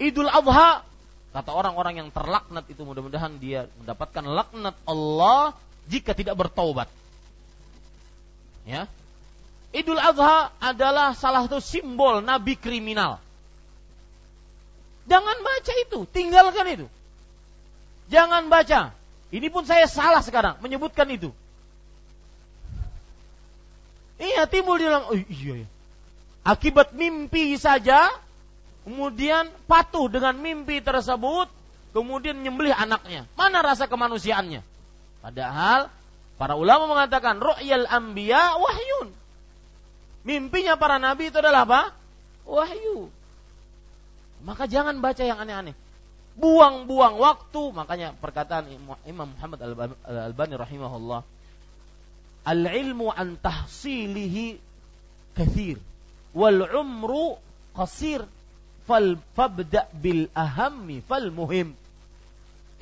Idul Adha kata orang-orang yang terlaknat itu mudah-mudahan dia mendapatkan laknat Allah jika tidak bertaubat. Ya. Idul Adha adalah salah satu simbol nabi kriminal. Jangan baca itu, tinggalkan itu. Jangan baca. Ini pun saya salah sekarang menyebutkan itu. Iya timbul di dalam, oh iya ya. Akibat mimpi saja, kemudian patuh dengan mimpi tersebut, kemudian menyembelih anaknya. Mana rasa kemanusiaannya? Padahal para ulama mengatakan ru'yal anbiya wahyun. Mimpinya para nabi itu adalah apa? Wahyu. Maka jangan baca yang aneh-aneh buang-buang waktu makanya perkataan Imam Muhammad Al-Albani rahimahullah al-ilmu an tahsilihi kathir wal umru qasir fal fabda bil ahammi fal muhim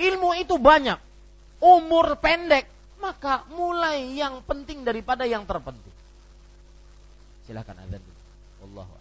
ilmu itu banyak umur pendek maka mulai yang penting daripada yang terpenting. Silakan azan wallahu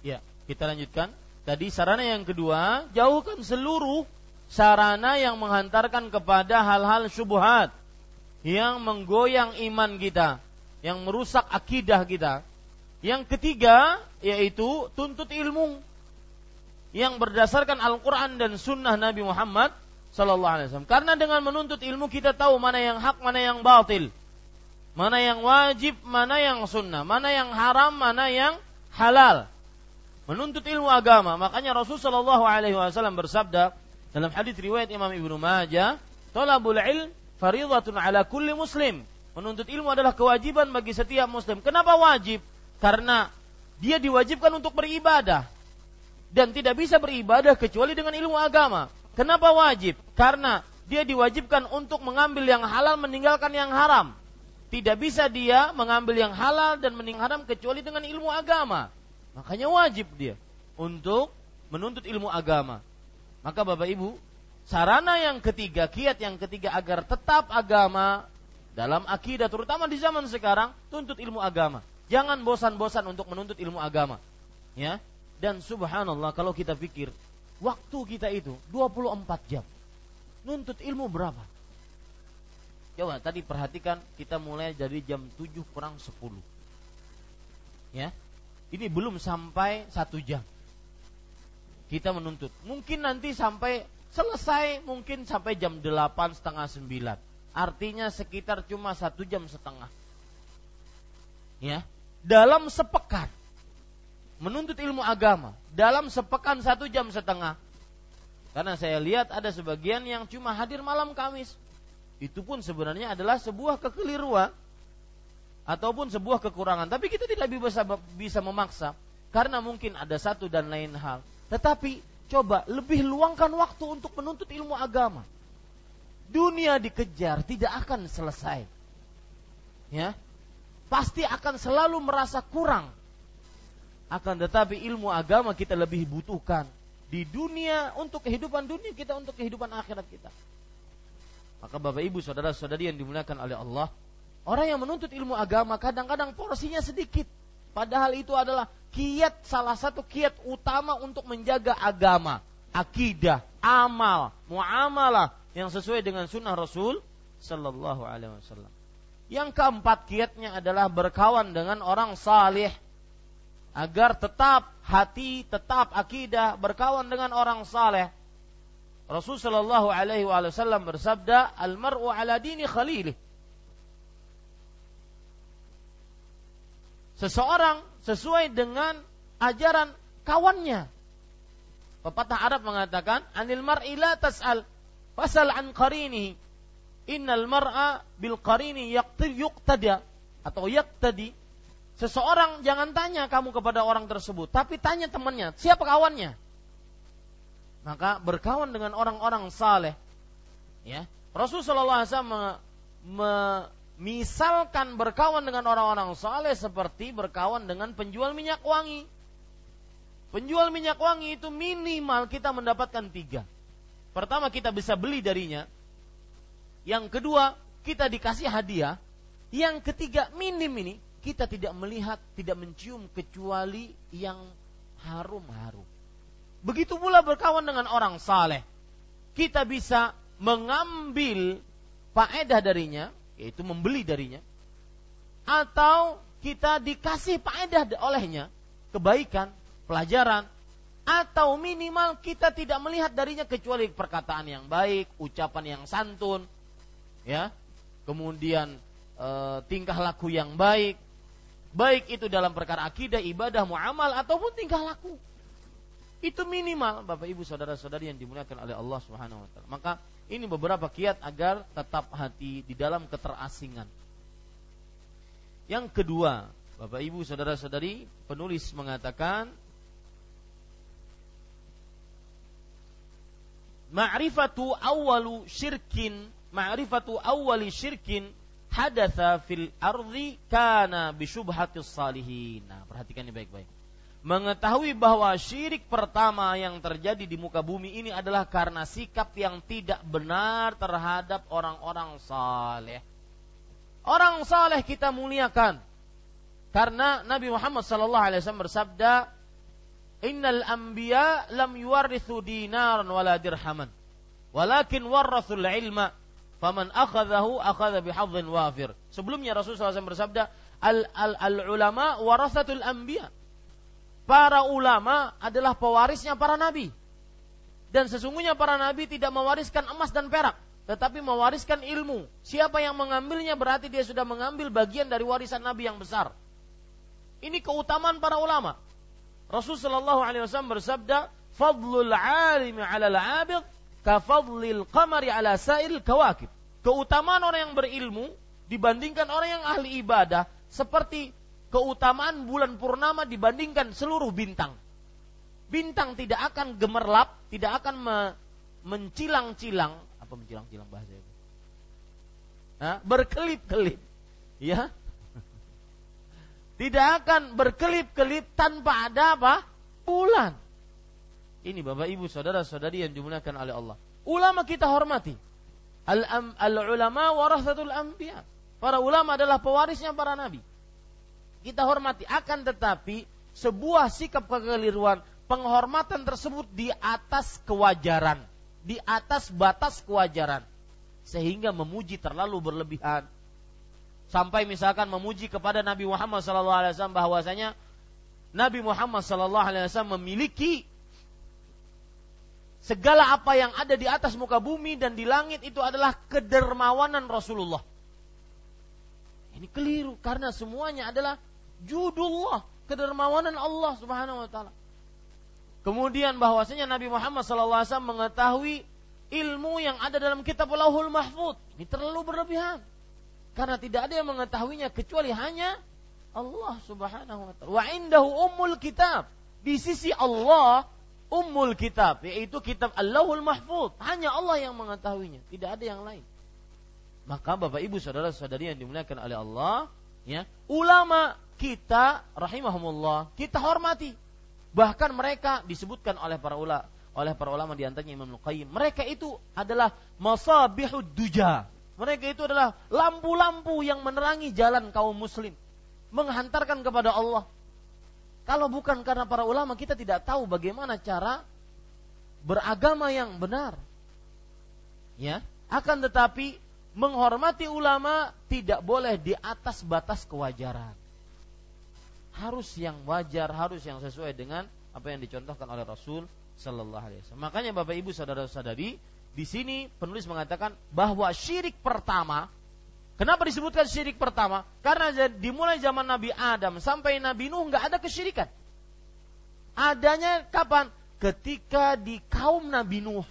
Ya, kita lanjutkan. Tadi sarana yang kedua, jauhkan seluruh sarana yang menghantarkan kepada hal-hal syubhat yang menggoyang iman kita, yang merusak akidah kita. Yang ketiga yaitu tuntut ilmu yang berdasarkan Al-Quran dan Sunnah Nabi Muhammad Sallallahu Alaihi Wasallam. Karena dengan menuntut ilmu kita tahu mana yang hak, mana yang batil, mana yang wajib, mana yang sunnah, mana yang haram, mana yang halal menuntut ilmu agama. Makanya Rasul Shallallahu Alaihi Wasallam bersabda dalam hadis riwayat Imam Ibnu Majah, "Talabul ilm faridatun ala kulli muslim." Menuntut ilmu adalah kewajiban bagi setiap muslim. Kenapa wajib? Karena dia diwajibkan untuk beribadah dan tidak bisa beribadah kecuali dengan ilmu agama. Kenapa wajib? Karena dia diwajibkan untuk mengambil yang halal meninggalkan yang haram. Tidak bisa dia mengambil yang halal dan meninggalkan haram kecuali dengan ilmu agama. Makanya wajib dia untuk menuntut ilmu agama. Maka Bapak Ibu, sarana yang ketiga, kiat yang ketiga agar tetap agama dalam akidah terutama di zaman sekarang tuntut ilmu agama. Jangan bosan-bosan untuk menuntut ilmu agama. Ya. Dan subhanallah kalau kita pikir waktu kita itu 24 jam. Nuntut ilmu berapa? Coba tadi perhatikan kita mulai dari jam 7 kurang 10. Ya, ini belum sampai satu jam. Kita menuntut. Mungkin nanti sampai selesai mungkin sampai jam delapan setengah sembilan. Artinya sekitar cuma satu jam setengah. Ya, dalam sepekan menuntut ilmu agama dalam sepekan satu jam setengah. Karena saya lihat ada sebagian yang cuma hadir malam Kamis. Itu pun sebenarnya adalah sebuah kekeliruan ataupun sebuah kekurangan. Tapi kita tidak bisa bisa memaksa karena mungkin ada satu dan lain hal. Tetapi coba lebih luangkan waktu untuk menuntut ilmu agama. Dunia dikejar tidak akan selesai. Ya. Pasti akan selalu merasa kurang. Akan tetapi ilmu agama kita lebih butuhkan di dunia untuk kehidupan dunia kita untuk kehidupan akhirat kita. Maka Bapak Ibu saudara-saudari yang dimuliakan oleh Allah, orang yang menuntut ilmu agama kadang-kadang porsinya sedikit. Padahal itu adalah kiat salah satu kiat utama untuk menjaga agama, akidah, amal, muamalah yang sesuai dengan sunnah Rasul Sallallahu Alaihi Wasallam. Yang keempat kiatnya adalah berkawan dengan orang salih agar tetap hati, tetap akidah berkawan dengan orang saleh. Rasul Shallallahu Alaihi Wasallam bersabda, "Al mar'u ala dini khalilih." Seseorang sesuai dengan ajaran kawannya. Pepatah Arab mengatakan, "Anil mar'i la tas'al, fasal an qarinihi." Innal mar'a bil qarini yuqtada atau yaqtadi. Seseorang jangan tanya kamu kepada orang tersebut, tapi tanya temannya, siapa kawannya? Maka berkawan dengan orang-orang saleh. Ya. Rasulullah SAW Misalkan berkawan dengan orang-orang saleh seperti berkawan dengan penjual minyak wangi. Penjual minyak wangi itu minimal kita mendapatkan tiga. Pertama kita bisa beli darinya. Yang kedua kita dikasih hadiah. Yang ketiga minim ini kita tidak melihat, tidak mencium kecuali yang harum-harum. Begitu pula berkawan dengan orang saleh. Kita bisa mengambil faedah darinya, yaitu membeli darinya atau kita dikasih faedah olehnya kebaikan, pelajaran atau minimal kita tidak melihat darinya kecuali perkataan yang baik, ucapan yang santun, ya, kemudian e, tingkah laku yang baik, baik itu dalam perkara akidah, ibadah, muamal ataupun tingkah laku. Itu minimal Bapak Ibu saudara-saudari yang dimuliakan oleh Allah Subhanahu wa taala. Maka ini beberapa kiat agar tetap hati di dalam keterasingan. Yang kedua, Bapak Ibu saudara-saudari, penulis mengatakan Ma'rifatu awalu syirkin Ma'rifatu awali syirkin Hadatha fil ardi Kana bisyubhatis salihin Nah perhatikan ini baik-baik mengetahui bahwa syirik pertama yang terjadi di muka bumi ini adalah karena sikap yang tidak benar terhadap orang-orang saleh. Orang saleh kita muliakan karena Nabi Muhammad sallallahu alaihi wasallam bersabda, "Innal anbiya lam yuwarithu dinaran wala dirhaman, walakin warathul ilma, faman akhadhahu akhadha bihadzin wafir." Sebelumnya Rasulullah SAW bersabda, "Al al, al ulama warathatul anbiya." Para ulama adalah pewarisnya para nabi. Dan sesungguhnya para nabi tidak mewariskan emas dan perak, tetapi mewariskan ilmu. Siapa yang mengambilnya berarti dia sudah mengambil bagian dari warisan nabi yang besar. Ini keutamaan para ulama. Rasulullah SAW bersabda, "Fadlul 'alimi 'ala al-'abid ka fadlil qamari 'ala sa'il kawakib." Keutamaan orang yang berilmu dibandingkan orang yang ahli ibadah seperti keutamaan bulan purnama dibandingkan seluruh bintang. Bintang tidak akan gemerlap, tidak akan me mencilang-cilang, apa mencilang-cilang bahasa itu? Nah, berkelip-kelip, ya. Tidak akan berkelip-kelip tanpa ada apa? Bulan. Ini Bapak Ibu saudara-saudari yang dimuliakan oleh Allah. Ulama kita hormati. Al-ulama warasatul anbiya. Para ulama adalah pewarisnya para nabi kita hormati. Akan tetapi sebuah sikap kekeliruan penghormatan tersebut di atas kewajaran. Di atas batas kewajaran. Sehingga memuji terlalu berlebihan. Sampai misalkan memuji kepada Nabi Muhammad SAW bahwasanya Nabi Muhammad SAW memiliki segala apa yang ada di atas muka bumi dan di langit itu adalah kedermawanan Rasulullah. Ini keliru karena semuanya adalah judullah, kedermawanan Allah Subhanahu wa taala. Kemudian bahwasanya Nabi Muhammad SAW mengetahui ilmu yang ada dalam kitab Lauhul Mahfud. Ini terlalu berlebihan. Karena tidak ada yang mengetahuinya kecuali hanya Allah Subhanahu wa taala. Wa indahu ummul kitab. Di sisi Allah ummul kitab yaitu kitab Allahul Mahfuz. Hanya Allah yang mengetahuinya, tidak ada yang lain. Maka Bapak Ibu saudara-saudari yang dimuliakan oleh Allah, ya, ulama kita rahimahumullah, kita hormati. Bahkan mereka disebutkan oleh para ulama oleh para ulama di antaranya Imam Qayyim. Mereka itu adalah masabihud duja. Mereka itu adalah lampu-lampu yang menerangi jalan kaum muslim, menghantarkan kepada Allah. Kalau bukan karena para ulama, kita tidak tahu bagaimana cara beragama yang benar. Ya, akan tetapi menghormati ulama tidak boleh di atas batas kewajaran. Harus yang wajar, harus yang sesuai dengan apa yang dicontohkan oleh Rasul Sallallahu Alaihi Wasallam. Makanya Bapak Ibu saudara-saudari, di sini penulis mengatakan bahwa syirik pertama Kenapa disebutkan syirik pertama? Karena dimulai zaman Nabi Adam sampai Nabi Nuh nggak ada kesyirikan. Adanya kapan? Ketika di kaum Nabi Nuh.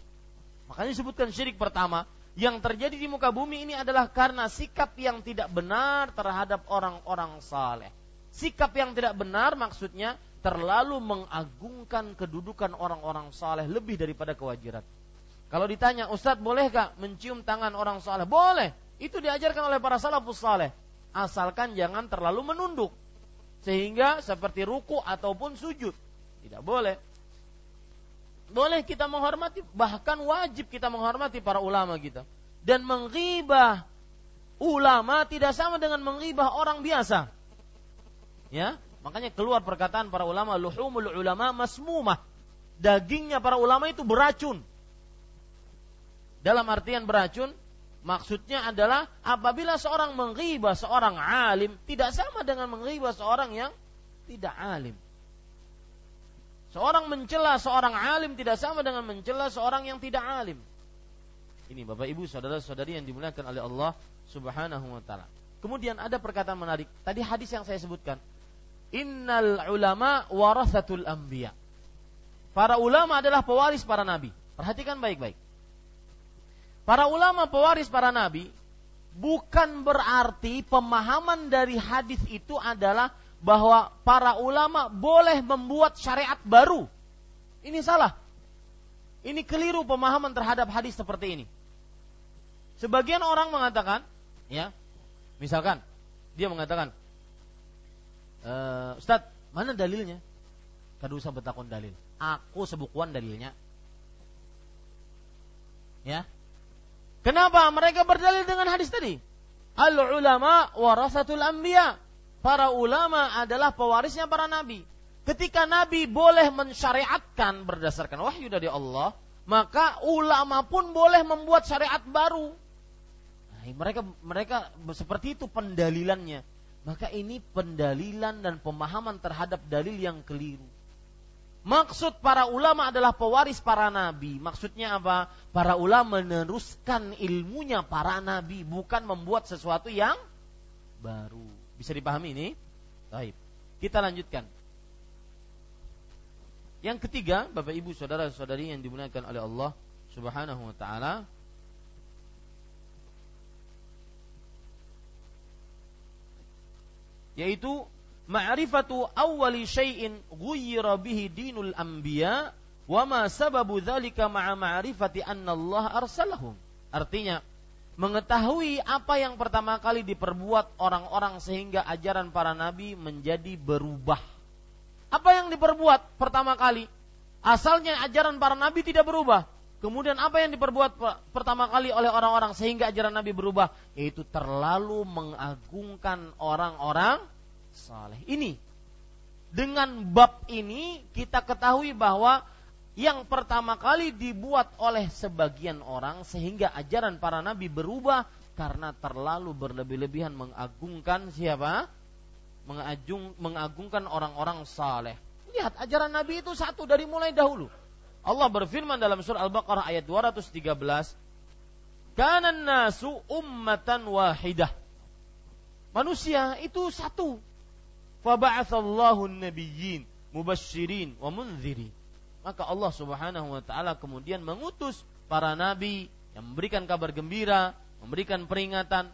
Makanya disebutkan syirik pertama. Yang terjadi di muka bumi ini adalah karena sikap yang tidak benar terhadap orang-orang saleh. Sikap yang tidak benar maksudnya terlalu mengagungkan kedudukan orang-orang saleh lebih daripada kewajiran. Kalau ditanya, Ustadz bolehkah mencium tangan orang saleh? Boleh. Itu diajarkan oleh para salafus saleh. Asalkan jangan terlalu menunduk. Sehingga seperti ruku ataupun sujud. Tidak boleh. Boleh kita menghormati, bahkan wajib kita menghormati para ulama kita. Dan menghibah ulama tidak sama dengan menghibah orang biasa. Ya, makanya keluar perkataan para ulama luhumul ulama masmumah. Dagingnya para ulama itu beracun. Dalam artian beracun, maksudnya adalah apabila seorang menghibah seorang alim tidak sama dengan menghibah seorang yang tidak alim. Seorang mencela seorang alim tidak sama dengan mencela seorang yang tidak alim. Ini Bapak Ibu saudara-saudari yang dimuliakan oleh Allah Subhanahu wa taala. Kemudian ada perkataan menarik. Tadi hadis yang saya sebutkan. Innal ulama warasatul anbiya. Para ulama adalah pewaris para nabi. Perhatikan baik-baik. Para ulama pewaris para nabi bukan berarti pemahaman dari hadis itu adalah bahwa para ulama boleh membuat syariat baru. Ini salah. Ini keliru pemahaman terhadap hadis seperti ini. Sebagian orang mengatakan, ya, misalkan dia mengatakan, e, Ustadz, mana dalilnya? Kadu usah betakon dalil. Aku sebukuan dalilnya. Ya, Kenapa mereka berdalil dengan hadis tadi? Al ulama warasatul anbiya. Para ulama adalah pewarisnya para nabi. Ketika nabi boleh mensyariatkan berdasarkan wahyu dari Allah, maka ulama pun boleh membuat syariat baru. Nah, mereka mereka seperti itu pendalilannya. Maka ini pendalilan dan pemahaman terhadap dalil yang keliru. Maksud para ulama adalah pewaris para nabi. Maksudnya apa? Para ulama meneruskan ilmunya para nabi, bukan membuat sesuatu yang baru. Bisa dipahami ini? Baik. Kita lanjutkan. Yang ketiga, Bapak Ibu saudara-saudari yang dimuliakan oleh Allah Subhanahu wa taala, yaitu ma'rifatu awwali syai'in ghayyira bihi dinul anbiya wa ma sababu dzalika ma'a ma'rifati anna Allah arsalahum. Artinya mengetahui apa yang pertama kali diperbuat orang-orang sehingga ajaran para nabi menjadi berubah. Apa yang diperbuat pertama kali? Asalnya ajaran para nabi tidak berubah. Kemudian apa yang diperbuat pertama kali oleh orang-orang sehingga ajaran Nabi berubah? Yaitu terlalu mengagungkan orang-orang saleh. Ini dengan bab ini kita ketahui bahwa yang pertama kali dibuat oleh sebagian orang sehingga ajaran para nabi berubah karena terlalu berlebih-lebihan mengagungkan siapa? Mengagung, mengagungkan orang-orang saleh. Lihat ajaran nabi itu satu dari mulai dahulu. Allah berfirman dalam surah Al-Baqarah ayat 213, "Kanan nasu ummatan wahidah." Manusia itu satu, Faba'athallahu nabiyyin mubasyirin wa munzirin. Maka Allah Subhanahu wa taala kemudian mengutus para nabi yang memberikan kabar gembira, memberikan peringatan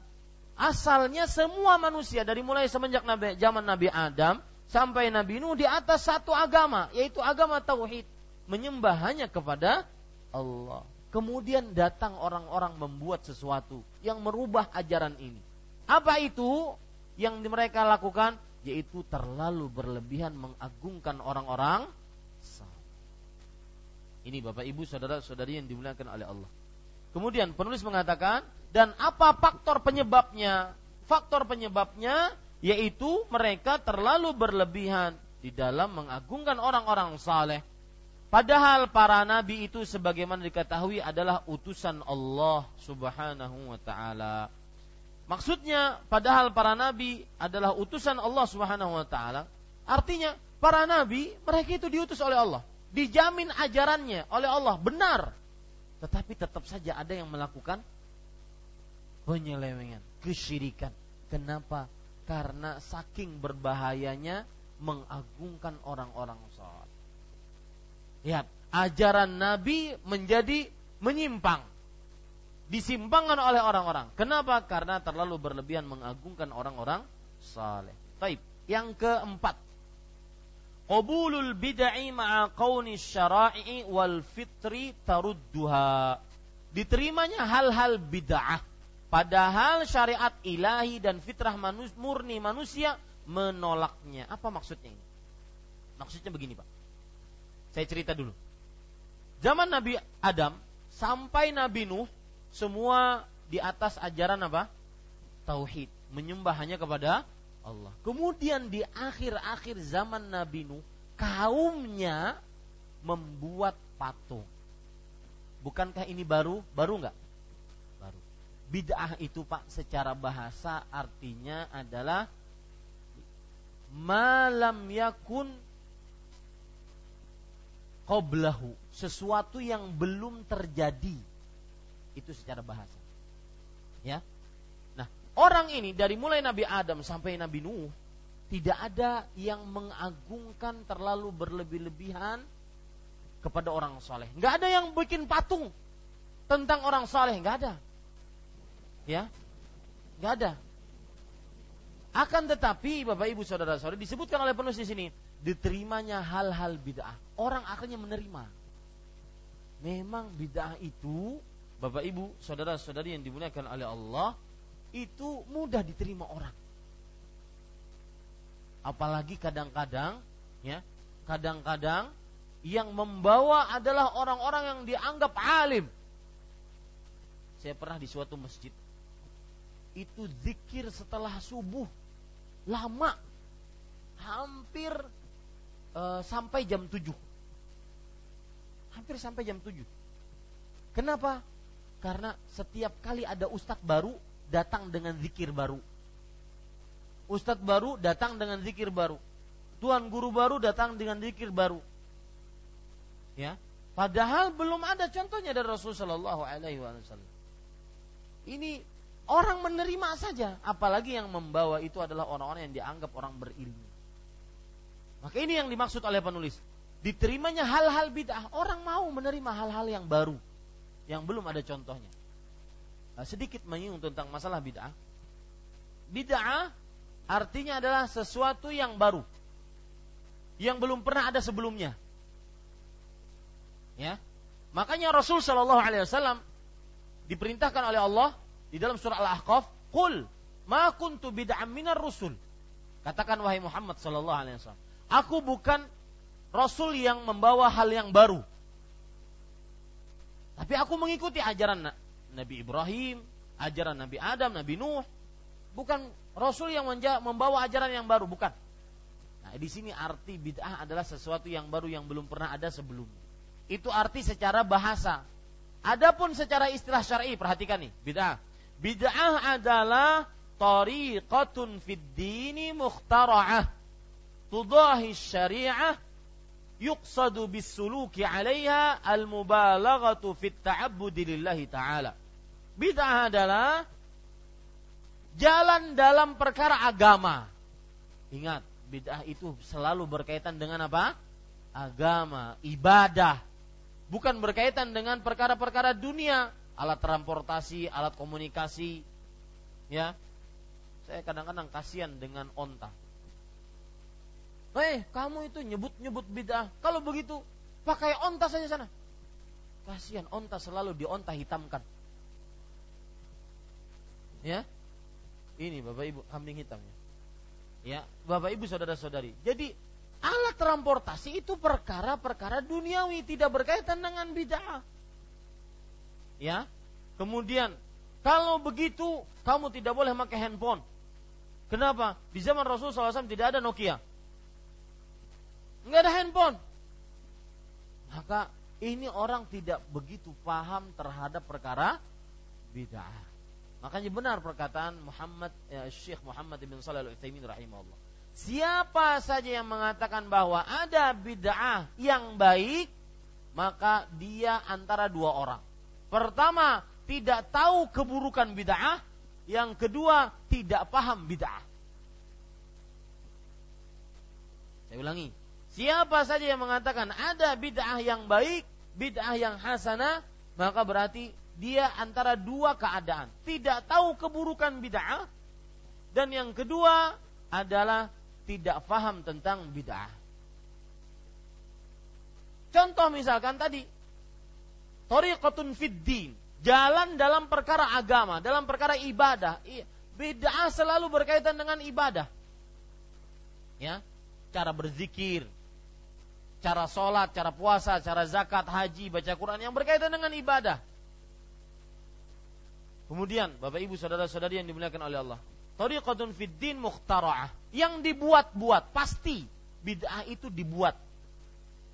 Asalnya semua manusia dari mulai semenjak Nabi zaman Nabi Adam sampai Nabi Nuh di atas satu agama, yaitu agama tauhid, menyembah hanya kepada Allah. Kemudian datang orang-orang membuat sesuatu yang merubah ajaran ini. Apa itu yang mereka lakukan? Yaitu terlalu berlebihan mengagungkan orang-orang Ini Bapak Ibu saudara-saudari yang dimuliakan oleh Allah. Kemudian penulis mengatakan dan apa faktor penyebabnya? Faktor penyebabnya yaitu mereka terlalu berlebihan di dalam mengagungkan orang-orang saleh. Padahal para nabi itu sebagaimana diketahui adalah utusan Allah Subhanahu wa taala. Maksudnya padahal para nabi adalah utusan Allah Subhanahu wa taala, artinya para nabi mereka itu diutus oleh Allah, dijamin ajarannya oleh Allah benar. Tetapi tetap saja ada yang melakukan penyelewengan, kesyirikan. Kenapa? Karena saking berbahayanya mengagungkan orang-orang sholat. Lihat, ajaran Nabi menjadi menyimpang. Disimpangkan oleh orang-orang. Kenapa? Karena terlalu berlebihan mengagungkan orang-orang saleh. Taib. Yang keempat. Qabulul bid'ai ma'a qawni syara'i wal fitri tarudduha. Diterimanya hal-hal bid'ah Padahal syariat ilahi dan fitrah manus, murni manusia menolaknya. Apa maksudnya ini? Maksudnya begini Pak. Saya cerita dulu. Zaman Nabi Adam sampai Nabi Nuh semua di atas ajaran apa? Tauhid, menyembah hanya kepada Allah. Kemudian di akhir-akhir zaman Nabi Nuh, kaumnya membuat patung. Bukankah ini baru? Baru nggak? Bid'ah itu Pak secara bahasa artinya adalah malam yakun qoblahu, sesuatu yang belum terjadi. Itu secara bahasa. Ya. Orang ini dari mulai Nabi Adam sampai Nabi Nuh tidak ada yang mengagungkan terlalu berlebih-lebihan kepada orang soleh. Nggak ada yang bikin patung tentang orang soleh, nggak ada. Ya, nggak ada. Akan tetapi Bapak Ibu saudara-saudari disebutkan oleh penulis di sini diterimanya hal-hal bid'ah. Orang akhirnya menerima. Memang bid'ah itu Bapak Ibu saudara-saudari yang dimuliakan oleh Allah itu mudah diterima orang. Apalagi kadang-kadang ya, kadang-kadang yang membawa adalah orang-orang yang dianggap alim. Saya pernah di suatu masjid. Itu zikir setelah subuh. Lama. Hampir uh, sampai jam 7 hampir sampai jam 7 kenapa? Karena setiap kali ada ustadz baru datang dengan zikir baru ustadz baru datang dengan zikir baru tuan guru baru datang dengan zikir baru ya padahal belum ada contohnya dari Rasulullah Shallallahu Alaihi Wasallam ini Orang menerima saja, apalagi yang membawa itu adalah orang-orang yang dianggap orang berilmu. Maka ini yang dimaksud oleh penulis. Diterimanya hal-hal bid'ah. Orang mau menerima hal-hal yang baru. Yang belum ada contohnya. Nah, sedikit menyinggung tentang masalah bid'ah. Bid'ah artinya adalah sesuatu yang baru. Yang belum pernah ada sebelumnya. Ya. Makanya Rasul Shallallahu Alaihi Wasallam diperintahkan oleh Allah di dalam surah Al-Ahqaf, "Qul ma kuntu bid'am minar rusul." Katakan wahai Muhammad sallallahu alaihi wasallam, aku bukan rasul yang membawa hal yang baru. Tapi aku mengikuti ajaran Nabi Ibrahim, ajaran Nabi Adam, Nabi Nuh. Bukan rasul yang membawa ajaran yang baru, bukan. Nah, di sini arti bid'ah adalah sesuatu yang baru yang belum pernah ada sebelumnya. Itu arti secara bahasa. Adapun secara istilah syar'i, perhatikan nih, bid'ah. Bid'ah adalah tariqatun fid dini mukhtara'ah tudahi syari'ah yuqsadu bisuluki 'alaiha al-mubalaghatu fit ta'abbudi lillahi ta'ala. Bid'ah adalah jalan dalam perkara agama. Ingat, bid'ah itu selalu berkaitan dengan apa? Agama, ibadah. Bukan berkaitan dengan perkara-perkara dunia alat transportasi, alat komunikasi, ya, Saya kadang-kadang kasihan dengan onta. Eh, kamu itu nyebut-nyebut bid'ah. Kalau begitu, pakai onta saja sana. Kasihan onta selalu di onta hitamkan. Ya. Ini Bapak Ibu kambing hitamnya. Ya, Bapak Ibu saudara-saudari. Jadi alat transportasi itu perkara-perkara duniawi tidak berkaitan dengan bid'ah. Ya. Kemudian kalau begitu kamu tidak boleh pakai handphone. Kenapa? Di zaman Rasul SAW tidak ada Nokia. Enggak ada handphone. Maka ini orang tidak begitu paham terhadap perkara bid'ah. Makanya benar perkataan Muhammad ya, Syekh Muhammad bin Shalih Al-Utsaimin rahimahullah. Siapa saja yang mengatakan bahwa ada bid'ah yang baik, maka dia antara dua orang. Pertama, tidak tahu keburukan bid'ah, yang kedua tidak paham bid'ah. Saya ulangi, siapa saja yang mengatakan ada bid'ah yang baik, bid'ah yang hasanah, maka berarti dia antara dua keadaan. Tidak tahu keburukan bid'ah dan yang kedua adalah tidak paham tentang bid'ah. Contoh misalkan tadi Tariqatun fid din, jalan dalam perkara agama, dalam perkara ibadah. Bid'ah selalu berkaitan dengan ibadah. Ya, cara berzikir, cara sholat, cara puasa, cara zakat, haji, baca Quran yang berkaitan dengan ibadah. Kemudian, Bapak Ibu saudara-saudari yang dimuliakan oleh Allah, tariqatun fid din mukhtara'ah, yang dibuat-buat, pasti bid'ah itu dibuat.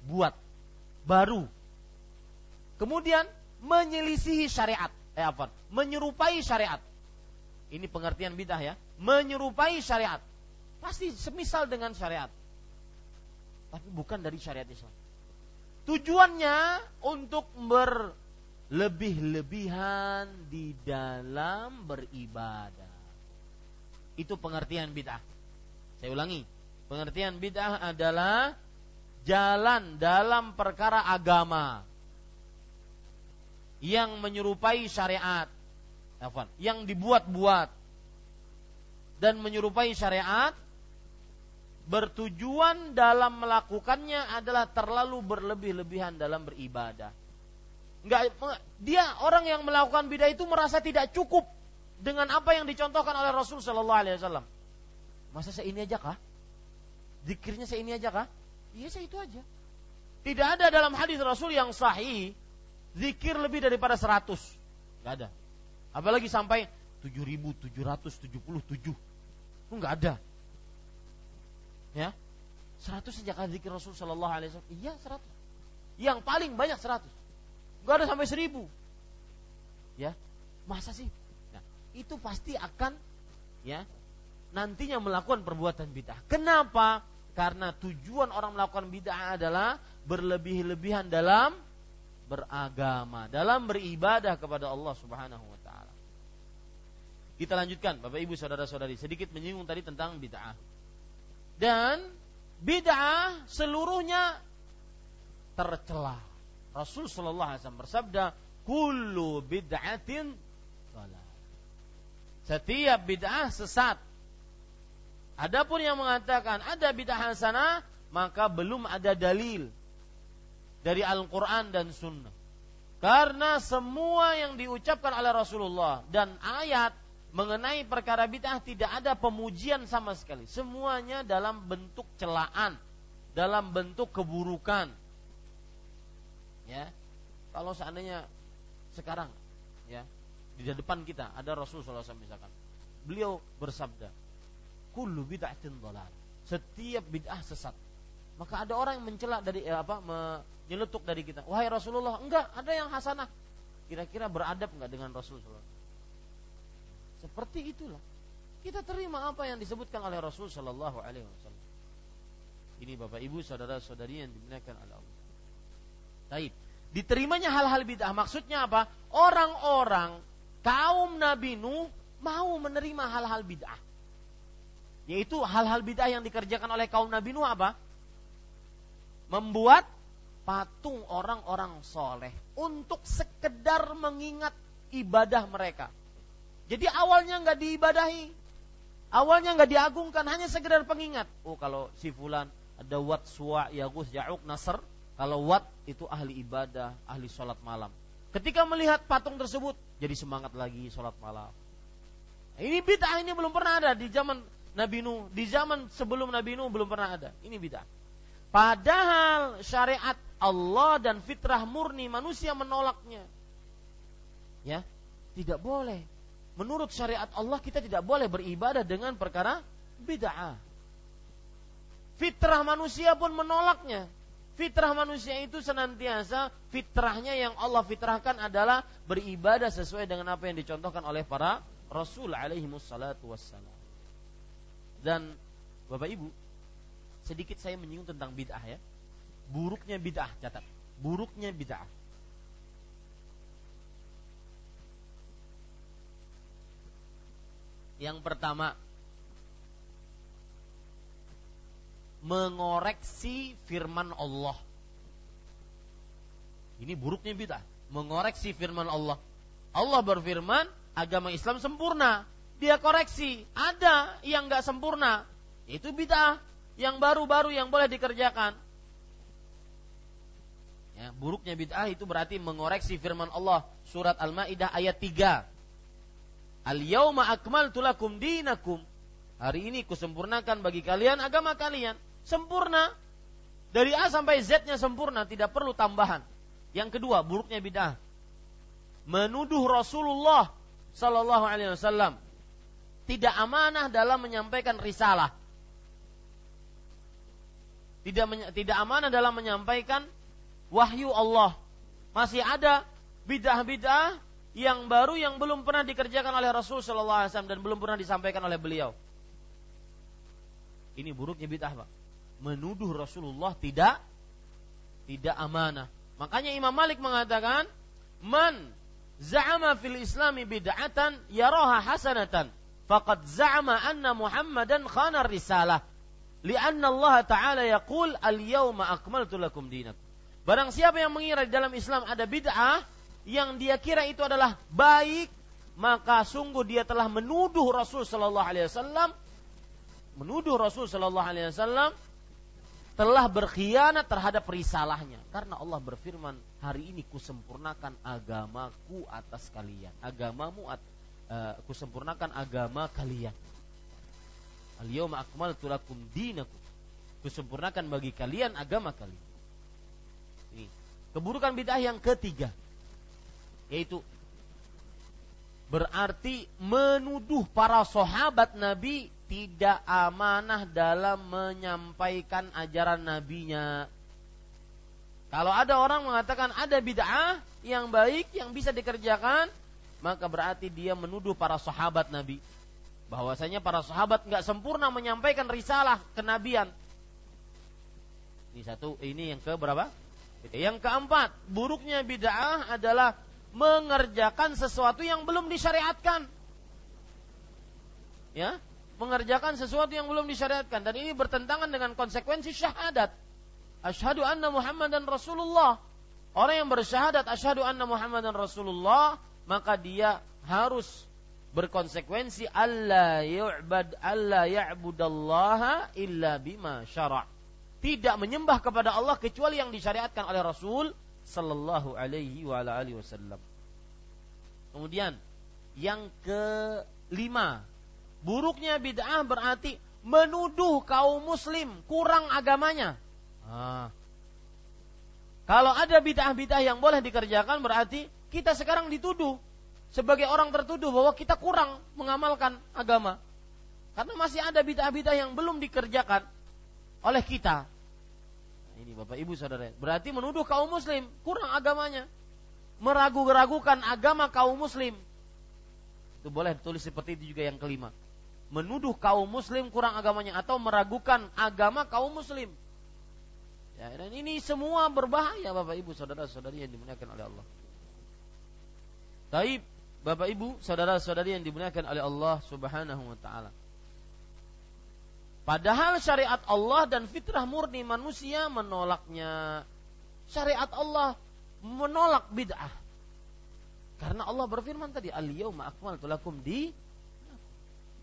Buat. Baru. Kemudian menyelisihi syariat. Eh apa? Menyerupai syariat. Ini pengertian bid'ah ya. Menyerupai syariat. Pasti semisal dengan syariat. Tapi bukan dari syariat Islam. Tujuannya untuk ber lebih-lebihan di dalam beribadah. Itu pengertian bid'ah. Saya ulangi, pengertian bid'ah adalah jalan dalam perkara agama yang menyerupai syariat, yang dibuat-buat dan menyerupai syariat bertujuan dalam melakukannya adalah terlalu berlebih-lebihan dalam beribadah Enggak, dia orang yang melakukan bidah itu merasa tidak cukup dengan apa yang dicontohkan oleh Rasul Shallallahu Alaihi Wasallam. Masa saya ini aja kah? Zikirnya saya ini aja kah? Iya saya itu aja. Tidak ada dalam hadis Rasul yang sahih zikir lebih daripada 100. Enggak ada. Apalagi sampai 7777. Itu enggak ada. Ya. 100 sejak zikir Rasul Shallallahu alaihi wasallam. Iya 100. Yang paling banyak 100. Gak ada sampai seribu. Ya, masa sih? Nah, itu pasti akan ya nantinya melakukan perbuatan bid'ah. Kenapa? Karena tujuan orang melakukan bid'ah adalah berlebih-lebihan dalam beragama, dalam beribadah kepada Allah Subhanahu wa taala. Kita lanjutkan, Bapak Ibu saudara-saudari, sedikit menyinggung tadi tentang bid'ah. Dan bid'ah seluruhnya tercela Rasul Shallallahu Alaihi Wasallam bersabda, "Kullu bid'atin salah." Setiap bid'ah sesat. Adapun yang mengatakan ada bid'ah hasanah, maka belum ada dalil dari Al-Quran dan Sunnah. Karena semua yang diucapkan oleh Rasulullah dan ayat mengenai perkara bid'ah tidak ada pemujian sama sekali. Semuanya dalam bentuk celaan, dalam bentuk keburukan, ya. Kalau seandainya sekarang ya di depan kita ada Rasul SAW misalkan beliau bersabda kullu bid'atin setiap bid'ah sesat. Maka ada orang yang mencela dari eh, apa menyeletuk dari kita. Wahai Rasulullah enggak ada yang hasanah. Kira-kira beradab enggak dengan Rasulullah seperti itulah. Kita terima apa yang disebutkan oleh Rasul Shallallahu Alaihi Wasallam. Ini bapak ibu saudara saudari yang dimuliakan Allah. Taib. Diterimanya hal-hal bid'ah maksudnya apa? Orang-orang kaum Nabi Nuh mau menerima hal-hal bid'ah. Yaitu hal-hal bid'ah yang dikerjakan oleh kaum Nabi Nuh apa? Membuat patung orang-orang soleh untuk sekedar mengingat ibadah mereka. Jadi awalnya nggak diibadahi, Awalnya nggak diagungkan, hanya sekedar pengingat. Oh kalau si fulan ada wat, suwa, yagus, ya'uk, nasr. Kalau wat itu ahli ibadah, ahli sholat malam. Ketika melihat patung tersebut, jadi semangat lagi sholat malam. Ini bid'ah ini belum pernah ada di zaman Nabi Nuh, di zaman sebelum Nabi Nuh belum pernah ada. Ini bid'ah. Padahal syariat Allah dan fitrah murni manusia menolaknya. Ya, tidak boleh menurut syariat Allah kita tidak boleh beribadah dengan perkara bid'ah. Fitrah manusia pun menolaknya. Fitrah manusia itu senantiasa fitrahnya yang Allah fitrahkan adalah beribadah sesuai dengan apa yang dicontohkan oleh para rasul alaihi wassalatu wassalam. Dan Bapak Ibu, sedikit saya menyinggung tentang bid'ah ya. Buruknya bid'ah, catat. Buruknya bid'ah. Yang pertama, mengoreksi firman Allah. Ini buruknya bid'ah, mengoreksi firman Allah. Allah berfirman, agama Islam sempurna. Dia koreksi, ada yang nggak sempurna. Itu bid'ah yang baru-baru yang boleh dikerjakan. Ya, buruknya bid'ah itu berarti mengoreksi firman Allah surat Al-Maidah ayat 3. Al-yauma akmaltu lakum dinakum. Hari ini kusempurnakan bagi kalian agama kalian. Sempurna. Dari A sampai Z-nya sempurna, tidak perlu tambahan. Yang kedua, buruknya bid'ah. Menuduh Rasulullah sallallahu alaihi wasallam tidak amanah dalam menyampaikan risalah. Tidak tidak amanah dalam menyampaikan wahyu Allah. Masih ada bid'ah-bid'ah yang baru yang belum pernah dikerjakan oleh Rasul Shallallahu Alaihi Wasallam dan belum pernah disampaikan oleh beliau. Ini buruknya bid'ah, Pak. Menuduh Rasulullah tidak tidak amanah. Makanya Imam Malik mengatakan, "Man za'ama fil Islami bid'atan yaraha hasanatan, faqad za'ama anna Muhammadan khana risalah." Lianna Allah Ta'ala yaqul al-yawma akmaltu lakum dinakum. Barang siapa yang mengira di dalam Islam ada bid'ah, yang dia kira itu adalah baik, maka sungguh dia telah menuduh Rasul Shallallahu Alaihi Wasallam, menuduh Rasul Shallallahu Alaihi Wasallam telah berkhianat terhadap risalahnya. Karena Allah berfirman, hari ini kusempurnakan agamaku atas kalian, agamamu at, uh, kusempurnakan agama kalian. Al-yawma akmaltu lakum dinakum. Kusempurnakan bagi kalian agama kalian. Ini keburukan bid'ah yang ketiga yaitu berarti menuduh para sahabat Nabi tidak amanah dalam menyampaikan ajaran nabinya. Kalau ada orang mengatakan ada bid'ah yang baik yang bisa dikerjakan, maka berarti dia menuduh para sahabat Nabi. Bahwasanya para sahabat nggak sempurna menyampaikan risalah kenabian. Ini satu, ini yang ke berapa? Yang keempat, buruknya bid'ah adalah mengerjakan sesuatu yang belum disyariatkan. Ya, mengerjakan sesuatu yang belum disyariatkan dan ini bertentangan dengan konsekuensi syahadat. Asyhadu anna Muhammadan Rasulullah. Orang yang bersyahadat asyhadu anna Muhammadan Rasulullah, maka dia harus berkonsekuensi Allah yu'bad Allah ya'budallaha illa bima syara'. Tidak menyembah kepada Allah kecuali yang disyariatkan oleh Rasul sallallahu alaihi wa ala alihi wasallam. Kemudian yang kelima, buruknya bid'ah berarti menuduh kaum muslim kurang agamanya. Ah. Kalau ada bid'ah-bid'ah yang boleh dikerjakan berarti kita sekarang dituduh sebagai orang tertuduh bahwa kita kurang mengamalkan agama. Karena masih ada bid'ah-bid'ah yang belum dikerjakan oleh kita. Ini Bapak Ibu Saudara, berarti menuduh kaum muslim kurang agamanya. Meragu-ragukan agama kaum muslim. Itu boleh ditulis seperti itu juga yang kelima. Menuduh kaum muslim kurang agamanya atau meragukan agama kaum muslim. Ya, dan ini semua berbahaya Bapak Ibu saudara-saudari yang dimuliakan oleh Allah. Taib Bapak Ibu, saudara-saudari yang dimuliakan oleh Allah Subhanahu wa taala. Padahal syariat Allah dan fitrah murni manusia menolaknya. Syariat Allah menolak bid'ah. Karena Allah berfirman tadi, "Al-yauma akmaltu lakum di"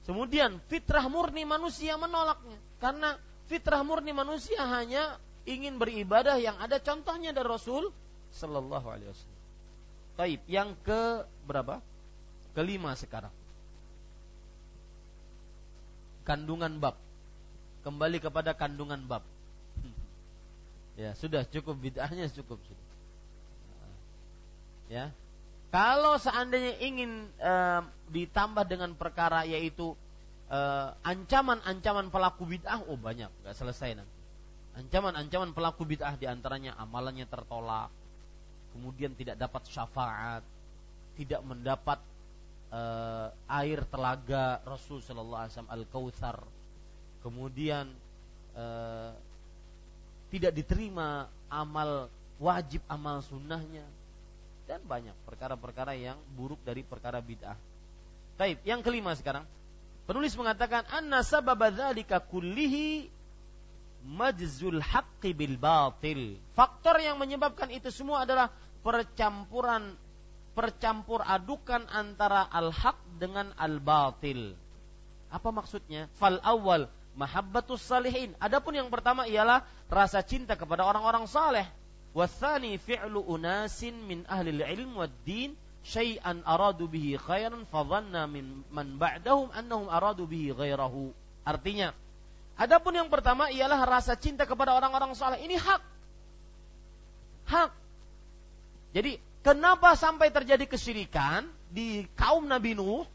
Kemudian fitrah murni manusia menolaknya karena fitrah murni manusia hanya ingin beribadah yang ada contohnya dari Rasul sallallahu alaihi wasallam. Taib, yang ke berapa? Kelima sekarang. Kandungan bab. Kembali kepada kandungan bab. Ya, sudah cukup bid'ahnya cukup sudah. Ya. Kalau seandainya ingin e, ditambah dengan perkara yaitu ancaman-ancaman pelaku bid'ah, oh banyak, nggak selesai nanti. Ancaman-ancaman pelaku bid'ah di antaranya amalannya tertolak, kemudian tidak dapat syafaat, tidak mendapat e, air telaga Rasul Shallallahu Alaihi Wasallam al Kautsar, kemudian e, tidak diterima amal wajib amal sunnahnya dan banyak perkara-perkara yang buruk dari perkara bid'ah. Baik, yang kelima sekarang. Penulis mengatakan anna sababa dzalika kullihi majzul haqqi bil batil. Faktor yang menyebabkan itu semua adalah percampuran percampur adukan antara al-haq dengan al-batil. Apa maksudnya? Fal awal mahabbatus salihin. Adapun yang pertama ialah rasa cinta kepada orang-orang saleh. Wasani fi'lu unasin min ahli ilm wad din syai'an aradu bihi khairan fadhanna min man ba'dahum annahum aradu bihi. Artinya, adapun yang pertama ialah rasa cinta kepada orang-orang saleh. Ini hak. Hak. Jadi, kenapa sampai terjadi kesyirikan di kaum Nabi Nuh?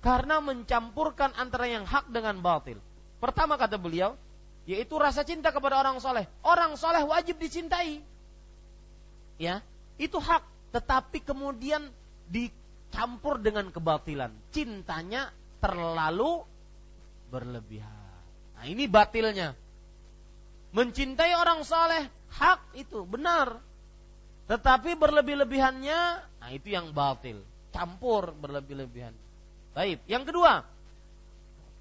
Karena mencampurkan antara yang hak dengan batil. Pertama kata beliau, yaitu rasa cinta kepada orang soleh. Orang soleh wajib dicintai. Ya, itu hak. Tetapi kemudian dicampur dengan kebatilan. Cintanya terlalu berlebihan. Nah ini batilnya. Mencintai orang soleh, hak itu, benar. Tetapi berlebih-lebihannya, nah itu yang batil. Campur berlebih-lebihan. Baik, yang kedua,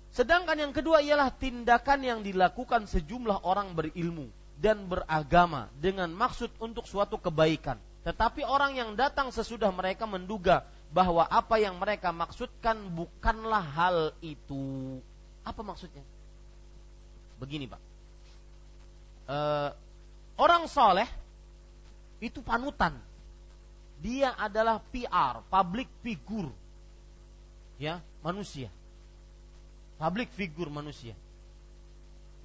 Sedangkan yang kedua ialah tindakan yang dilakukan sejumlah orang berilmu dan beragama dengan maksud untuk suatu kebaikan. Tetapi orang yang datang sesudah mereka menduga bahwa apa yang mereka maksudkan bukanlah hal itu. Apa maksudnya? Begini pak, e, orang soleh itu panutan. Dia adalah PR, public figure, ya manusia public figur manusia.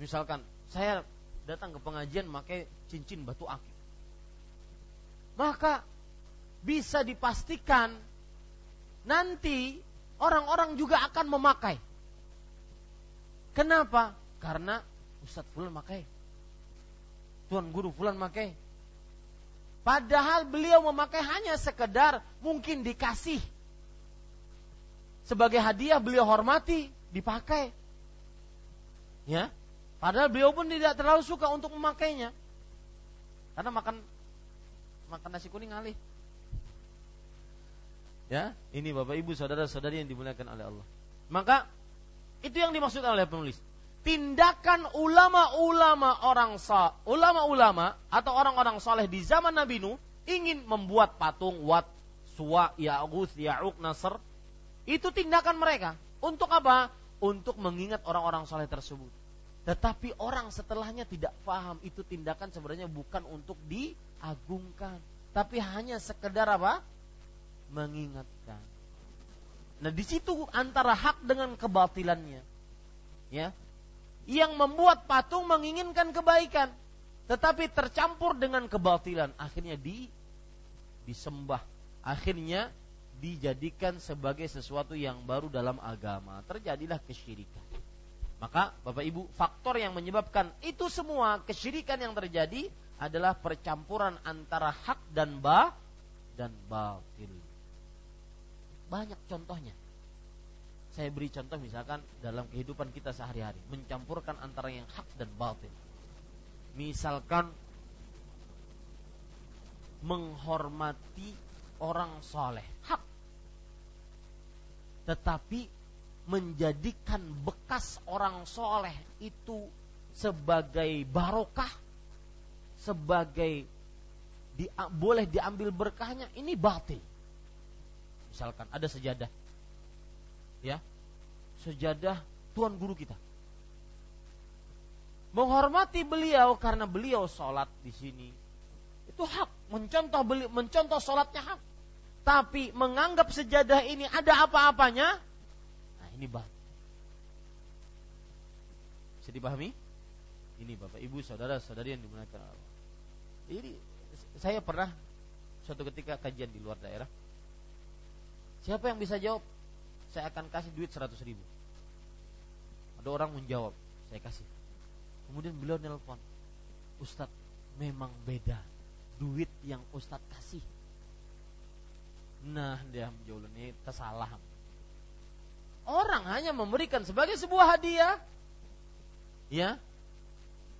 Misalkan saya datang ke pengajian pakai cincin batu akik. Maka bisa dipastikan nanti orang-orang juga akan memakai. Kenapa? Karena Ustadz Fulan pakai. Tuan Guru Fulan pakai. Padahal beliau memakai hanya sekedar mungkin dikasih. Sebagai hadiah beliau hormati dipakai. Ya. Padahal beliau pun tidak terlalu suka untuk memakainya. Karena makan makan nasi kuning alih. Ya, ini Bapak Ibu saudara-saudari yang dimuliakan oleh Allah. Maka itu yang dimaksud oleh penulis. Tindakan ulama-ulama orang ulama-ulama atau orang-orang saleh di zaman Nabi Nuh ingin membuat patung Wat, Suwa, Ya'uth, Ya'uq, Nasr. Itu tindakan mereka. Untuk apa? untuk mengingat orang-orang soleh tersebut. Tetapi orang setelahnya tidak paham itu tindakan sebenarnya bukan untuk diagungkan, tapi hanya sekedar apa? Mengingatkan. Nah, di situ antara hak dengan kebatilannya. Ya. Yang membuat patung menginginkan kebaikan, tetapi tercampur dengan kebatilan, akhirnya di disembah. Akhirnya dijadikan sebagai sesuatu yang baru dalam agama. Terjadilah kesyirikan. Maka Bapak Ibu, faktor yang menyebabkan itu semua kesyirikan yang terjadi adalah percampuran antara hak dan ba dan batil. Banyak contohnya. Saya beri contoh misalkan dalam kehidupan kita sehari-hari, mencampurkan antara yang hak dan batil. Misalkan menghormati orang soleh hak tetapi menjadikan bekas orang soleh itu sebagai barokah sebagai di, boleh diambil berkahnya ini batil misalkan ada sejadah ya sejadah tuan guru kita. Menghormati beliau karena beliau sholat di sini. Itu hak. Mencontoh beli, mencontoh sholatnya hak. Tapi menganggap sejadah ini ada apa-apanya, ini bang. Bisa dipahami? Ini bapak ibu saudara saudari yang dimuliakan Allah. Jadi saya pernah suatu ketika kajian di luar daerah. Siapa yang bisa jawab? Saya akan kasih duit 100 ribu. Ada orang menjawab, saya kasih. Kemudian beliau nelpon, Ustadz memang beda duit yang Ustadz kasih. Nah dia menjawab ini tersalah. Orang hanya memberikan sebagai sebuah hadiah. Ya,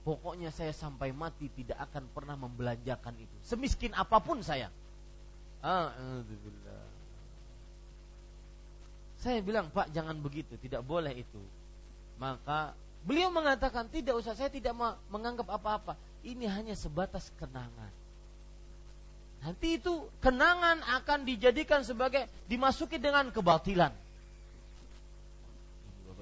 Pokoknya saya sampai mati tidak akan pernah membelanjakan itu. Semiskin apa pun saya. Alhamdulillah. Saya bilang, Pak jangan begitu, tidak boleh itu. Maka beliau mengatakan, tidak usah, saya tidak menganggap apa-apa. Ini hanya sebatas kenangan. Nanti itu kenangan akan dijadikan sebagai dimasuki dengan kebatilan.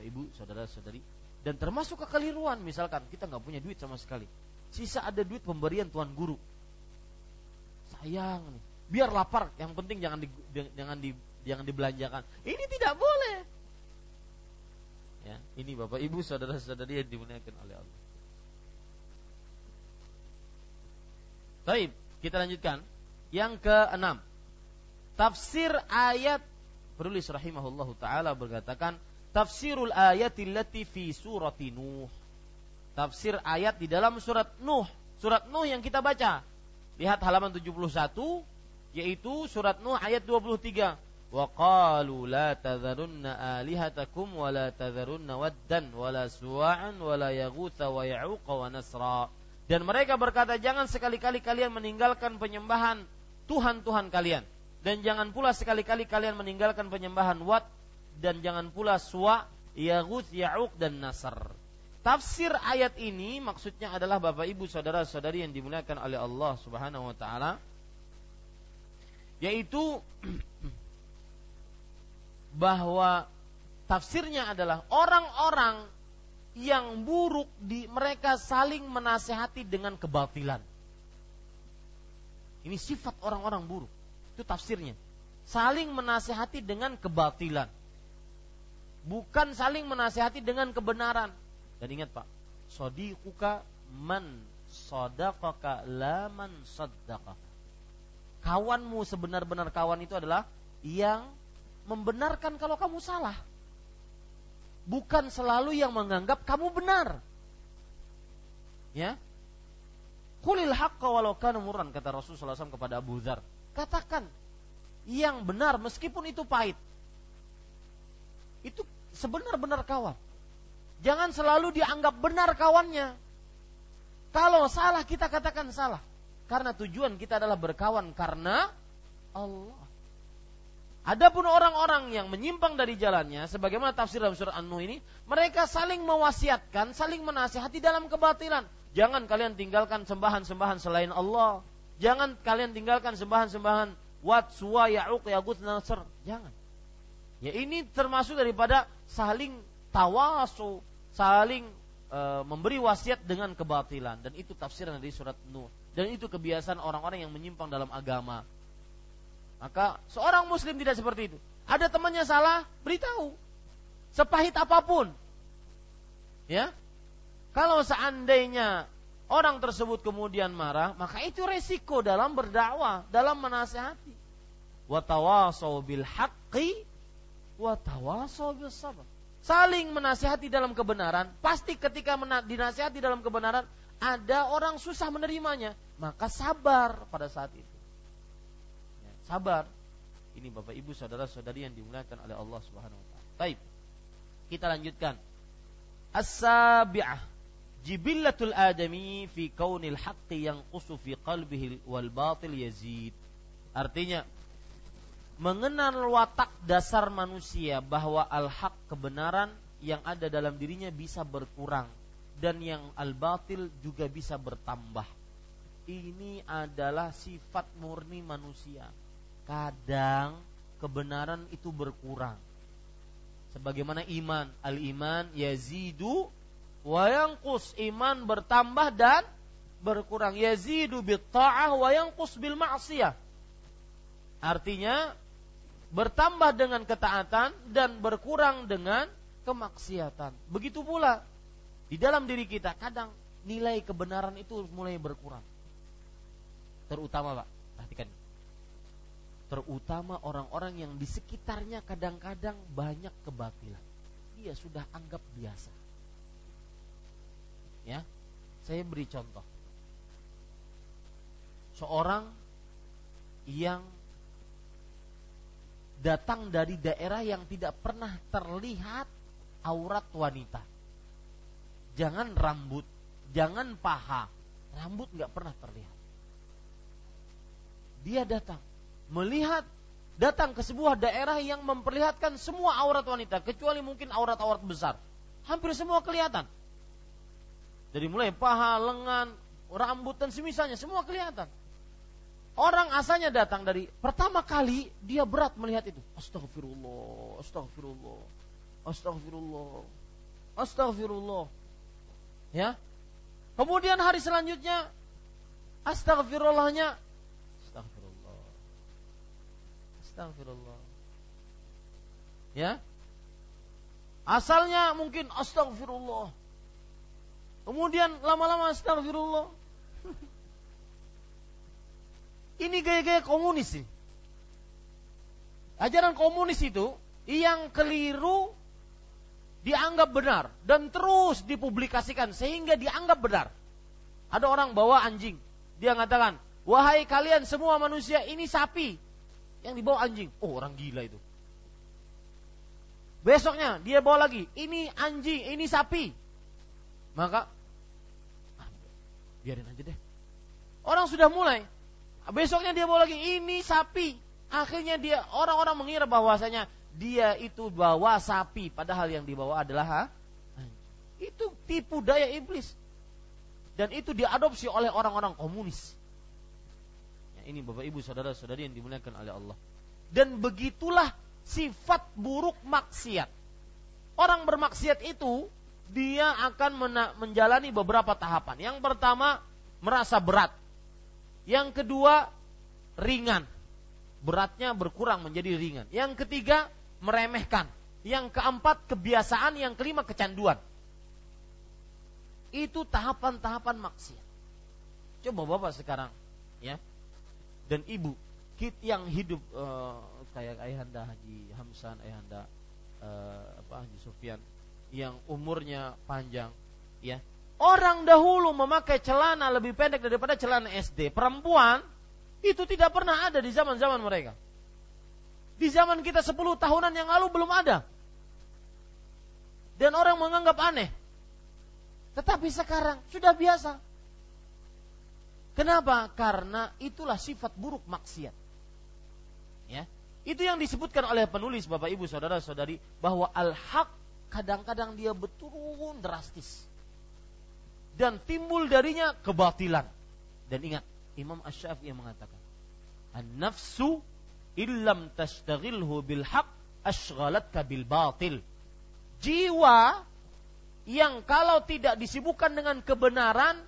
Bapak Ibu, saudara-saudari, dan termasuk kekeliruan misalkan kita nggak punya duit sama sekali. Sisa ada duit pemberian tuan guru. Sayang nih. Biar lapar, yang penting jangan di, jangan di, jangan dibelanjakan. Ini tidak boleh. Ya, ini Bapak Ibu saudara-saudari yang dimuliakan oleh Allah. Baik, kita lanjutkan. Yang keenam, tafsir ayat penulis rahimahullahu taala berkatakan tafsirul ayatillati fi surati Nuh. Tafsir ayat di dalam surat Nuh, surat Nuh yang kita baca. Lihat halaman 71 yaitu surat Nuh ayat 23. Wa qalu la tadharunna alihatakum wa la tadharunna waddan wa la suwa'an wa la yaghutha wa ya'uqa wa nasra. Dan mereka berkata jangan sekali-kali kalian meninggalkan penyembahan Tuhan-Tuhan kalian dan jangan pula sekali-kali kalian meninggalkan penyembahan Wat dan jangan pula Suwa, Yaghut, Ya'uq dan Nasr. Tafsir ayat ini maksudnya adalah Bapak Ibu saudara-saudari yang dimuliakan oleh Allah Subhanahu wa taala yaitu bahwa tafsirnya adalah orang-orang yang buruk di mereka saling menasehati dengan kebatilan. Ini sifat orang-orang buruk. Itu tafsirnya. Saling menasehati dengan kebatilan bukan saling menasihati dengan kebenaran. Dan ingat Pak, sodiquka man sodaqaka la man saddaqaka. Kawanmu sebenar-benar kawan itu adalah yang membenarkan kalau kamu salah. Bukan selalu yang menganggap kamu benar. Ya. Kulil haqqa walau kata Rasulullah SAW kepada Abu Dhar. Katakan yang benar meskipun itu pahit itu sebenar-benar kawan. Jangan selalu dianggap benar kawannya. Kalau salah kita katakan salah. Karena tujuan kita adalah berkawan karena Allah. Adapun orang-orang yang menyimpang dari jalannya, sebagaimana tafsir dalam surat An-Nuh ini, mereka saling mewasiatkan, saling menasihati dalam kebatilan. Jangan kalian tinggalkan sembahan-sembahan selain Allah. Jangan kalian tinggalkan sembahan-sembahan Wat, Suwa, Ya'uq, Yagut, Nasr. Jangan. Ya ini termasuk daripada saling tawasu, saling e, memberi wasiat dengan kebatilan dan itu tafsiran dari surat Nuh dan itu kebiasaan orang-orang yang menyimpang dalam agama. Maka seorang muslim tidak seperti itu. Ada temannya salah, beritahu. Sepahit apa pun. Ya. Kalau seandainya orang tersebut kemudian marah, maka itu resiko dalam berdakwah, dalam menasehati. Wa tawasau bil haqqi Saling menasihati dalam kebenaran, pasti ketika dinasihati dalam kebenaran ada orang susah menerimanya, maka sabar pada saat itu. Ya, sabar. Ini Bapak Ibu saudara-saudari yang dimuliakan oleh Allah Subhanahu wa taala. Baik. Kita lanjutkan. As-sabi'ah jibillatul adami fi kaunil haqqi yang fi qalbihi wal batil yazid. Artinya mengenal watak dasar manusia bahwa al-haq kebenaran yang ada dalam dirinya bisa berkurang dan yang al-batil juga bisa bertambah. Ini adalah sifat murni manusia. Kadang kebenaran itu berkurang. Sebagaimana iman, al-iman yazidu wa yanqus. Iman bertambah dan berkurang. Yazidu bil ta'ah wa yanqus bil ma'siyah. Artinya bertambah dengan ketaatan dan berkurang dengan kemaksiatan. Begitu pula di dalam diri kita kadang nilai kebenaran itu mulai berkurang. Terutama Pak, perhatikan. Terutama orang-orang yang di sekitarnya kadang-kadang banyak kebatilan. Dia sudah anggap biasa. Ya, saya beri contoh. Seorang yang datang dari daerah yang tidak pernah terlihat aurat wanita. Jangan rambut, jangan paha, rambut nggak pernah terlihat. Dia datang melihat datang ke sebuah daerah yang memperlihatkan semua aurat wanita kecuali mungkin aurat-aurat besar. Hampir semua kelihatan. Dari mulai paha, lengan, rambut dan semisalnya semua kelihatan. Orang asalnya datang dari pertama kali dia berat melihat itu. Astagfirullah, astagfirullah, astagfirullah, astagfirullah. Ya. Kemudian hari selanjutnya astagfirullahnya astagfirullah. Astagfirullah. Ya. Asalnya mungkin astagfirullah. Kemudian lama-lama astagfirullah. Ini gaya-gaya komunis sih. Ajaran komunis itu yang keliru dianggap benar dan terus dipublikasikan sehingga dianggap benar. Ada orang bawa anjing, dia mengatakan, "Wahai kalian semua manusia, ini sapi." Yang dibawa anjing. Oh, orang gila itu. Besoknya dia bawa lagi, "Ini anjing, ini sapi." Maka ah, biarin aja deh. Orang sudah mulai Besoknya dia bawa lagi ini sapi. Akhirnya dia orang-orang mengira bahwasanya dia itu bawa sapi padahal yang dibawa adalah ha? itu tipu daya iblis. Dan itu diadopsi oleh orang-orang komunis. Ya, ini Bapak Ibu saudara-saudari yang dimuliakan oleh Allah. Dan begitulah sifat buruk maksiat. Orang bermaksiat itu dia akan menjalani beberapa tahapan. Yang pertama merasa berat yang kedua, ringan. Beratnya berkurang menjadi ringan. Yang ketiga, meremehkan. Yang keempat, kebiasaan. Yang kelima, kecanduan. Itu tahapan-tahapan maksiat. Coba Bapak sekarang, ya. Dan Ibu, kit yang hidup uh, kayak ayahanda Haji Hamsan, ayahanda uh, apa Haji Sufyan yang umurnya panjang, ya Orang dahulu memakai celana lebih pendek daripada celana SD. Perempuan itu tidak pernah ada di zaman-zaman mereka. Di zaman kita 10 tahunan yang lalu belum ada. Dan orang menganggap aneh. Tetapi sekarang sudah biasa. Kenapa? Karena itulah sifat buruk maksiat. Ya. Itu yang disebutkan oleh penulis Bapak Ibu Saudara-saudari bahwa al-haq kadang-kadang dia betul drastis dan timbul darinya kebatilan. Dan ingat, Imam Ash-Syafi'i mengatakan, "An-nafsu illam tashtaghilhu bil haq ashghalatka bil batil." Jiwa yang kalau tidak disibukkan dengan kebenaran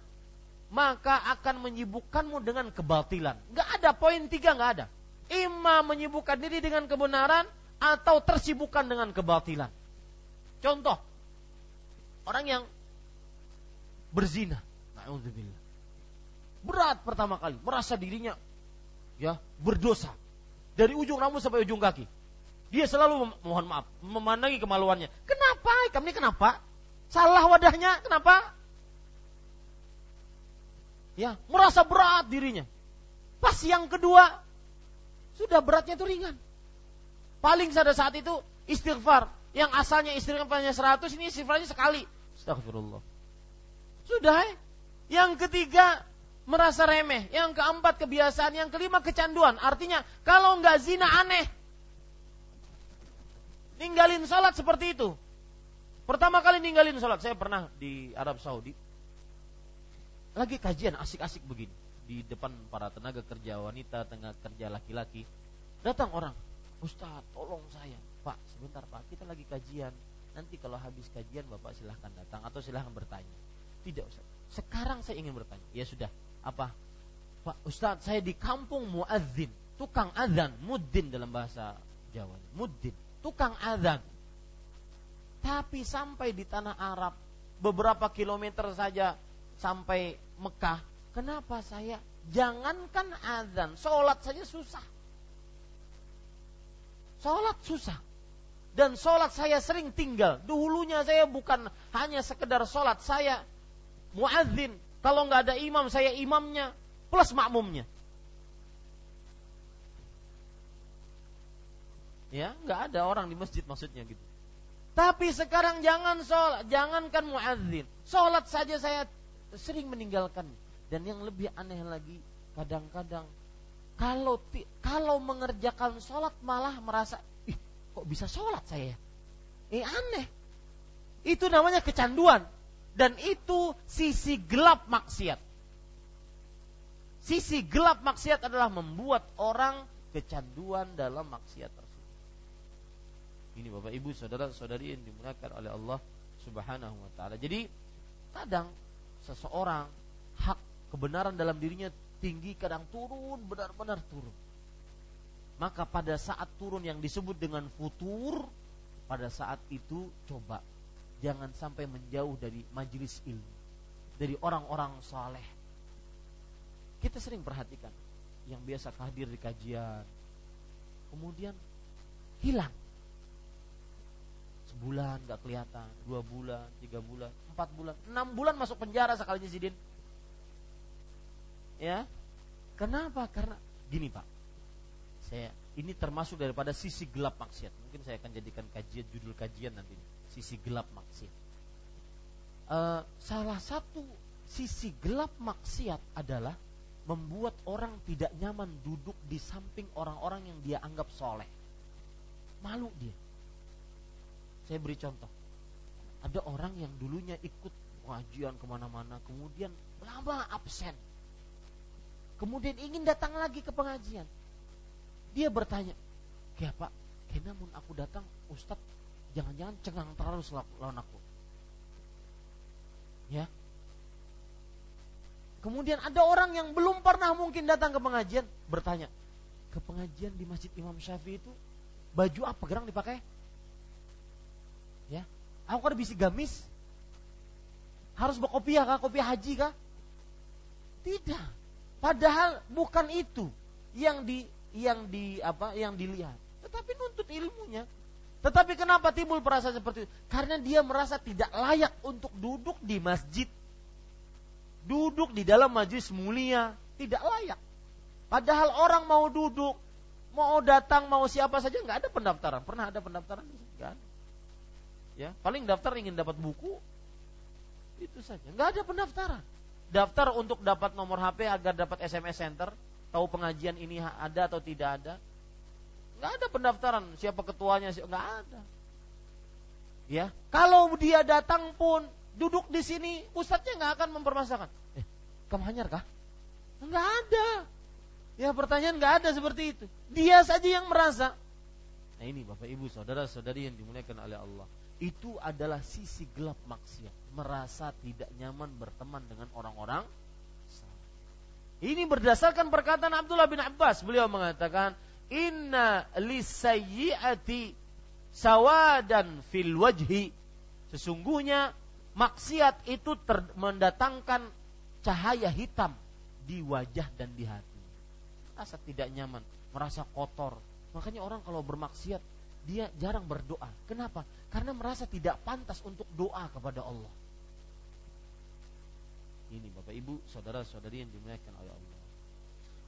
maka akan menyibukkanmu dengan kebatilan. Gak ada poin tiga, gak ada. Ima menyibukkan diri dengan kebenaran atau tersibukkan dengan kebatilan. Contoh, orang yang berzina. Nauzubillah. Berat pertama kali, merasa dirinya ya berdosa. Dari ujung rambut sampai ujung kaki. Dia selalu mohon maaf, memandangi kemaluannya. Kenapa? Kami kenapa? Salah wadahnya, kenapa? Ya, merasa berat dirinya. Pas yang kedua, sudah beratnya itu ringan. Paling pada saat itu istighfar. Yang asalnya istighfarnya 100, ini istighfarnya sekali. Astagfirullah. Sudah. Eh? Yang ketiga merasa remeh. Yang keempat kebiasaan. Yang kelima kecanduan. Artinya kalau nggak zina aneh. Ninggalin sholat seperti itu. Pertama kali ninggalin sholat. Saya pernah di Arab Saudi. Lagi kajian asik-asik begini. Di depan para tenaga kerja wanita, tenaga kerja laki-laki. Datang orang. Ustaz tolong saya. Pak, sebentar Pak, kita lagi kajian. Nanti kalau habis kajian Bapak silahkan datang atau silahkan bertanya. Tidak Ustaz. Sekarang saya ingin bertanya. Ya sudah, apa? Pak Ustaz, saya di kampung muadzin, tukang azan, muddin dalam bahasa Jawa. Muddin, tukang azan. Tapi sampai di tanah Arab, beberapa kilometer saja sampai Mekah, kenapa saya jangankan azan, sholat saja susah. Sholat susah. Dan sholat saya sering tinggal. Dulunya saya bukan hanya sekedar sholat. Saya muadzin. Kalau nggak ada imam, saya imamnya plus makmumnya. Ya, nggak ada orang di masjid maksudnya gitu. Tapi sekarang jangan sholat, jangankan muadzin. Sholat saja saya sering meninggalkan. Dan yang lebih aneh lagi, kadang-kadang kalau kalau mengerjakan sholat malah merasa kok bisa sholat saya? Eh aneh. Itu namanya kecanduan. Dan itu sisi gelap maksiat. Sisi gelap maksiat adalah membuat orang kecanduan dalam maksiat tersebut. Ini Bapak Ibu, saudara-saudari yang dimuliakan oleh Allah Subhanahu wa taala. Jadi kadang seseorang hak kebenaran dalam dirinya tinggi kadang turun benar-benar turun maka pada saat turun yang disebut dengan futur pada saat itu coba jangan sampai menjauh dari majelis ilmu dari orang-orang saleh. Kita sering perhatikan yang biasa hadir di kajian kemudian hilang. Sebulan gak kelihatan dua bulan tiga bulan empat bulan enam bulan masuk penjara sekali sidin ya? Kenapa? Karena gini pak. Saya ini termasuk daripada sisi gelap maksiat. Mungkin saya akan jadikan kajian judul kajian nanti sisi gelap maksiat. Uh, salah satu sisi gelap maksiat adalah membuat orang tidak nyaman duduk di samping orang-orang yang dia anggap soleh. Malu dia. Saya beri contoh. Ada orang yang dulunya ikut pengajian ke mana-mana, kemudian lama absen. Kemudian ingin datang lagi ke pengajian dia bertanya, "Ya Pak, namun aku datang, Ustadz jangan-jangan cengang terlalu lawan aku." Ya. Kemudian ada orang yang belum pernah mungkin datang ke pengajian bertanya, "Ke pengajian di Masjid Imam Syafi'i itu baju apa gerang dipakai?" Ya. Aku kan bisa gamis. Harus berkopiah kah? Kopiah haji kah? Tidak. Padahal bukan itu yang di yang di apa yang dilihat, tetapi nuntut ilmunya. Tetapi kenapa timbul perasaan seperti itu? Karena dia merasa tidak layak untuk duduk di masjid. Duduk di dalam majlis mulia, tidak layak. Padahal orang mau duduk, mau datang, mau siapa saja nggak ada pendaftaran. Pernah ada pendaftaran? Enggak Ya, paling daftar ingin dapat buku, itu saja. Nggak ada pendaftaran. Daftar untuk dapat nomor HP agar dapat SMS center, tahu pengajian ini ada atau tidak ada? Nggak ada pendaftaran siapa ketuanya, nggak ada. Ya, kalau dia datang pun duduk di sini, ustadznya nggak akan mempermasalahkan. Eh, kamu hanyar kah? Nggak ada. Ya pertanyaan nggak ada seperti itu. Dia saja yang merasa. Nah ini bapak ibu saudara saudari yang dimuliakan oleh Allah. Itu adalah sisi gelap maksiat. Merasa tidak nyaman berteman dengan orang-orang ini berdasarkan perkataan Abdullah bin Abbas. Beliau mengatakan, "Inna lisayyi'ati sawadan fil wajhi." Sesungguhnya maksiat itu mendatangkan cahaya hitam di wajah dan di hati. Rasa tidak nyaman, merasa kotor. Makanya orang kalau bermaksiat dia jarang berdoa. Kenapa? Karena merasa tidak pantas untuk doa kepada Allah. Ini Bapak Ibu, saudara-saudari yang dimuliakan oleh Allah.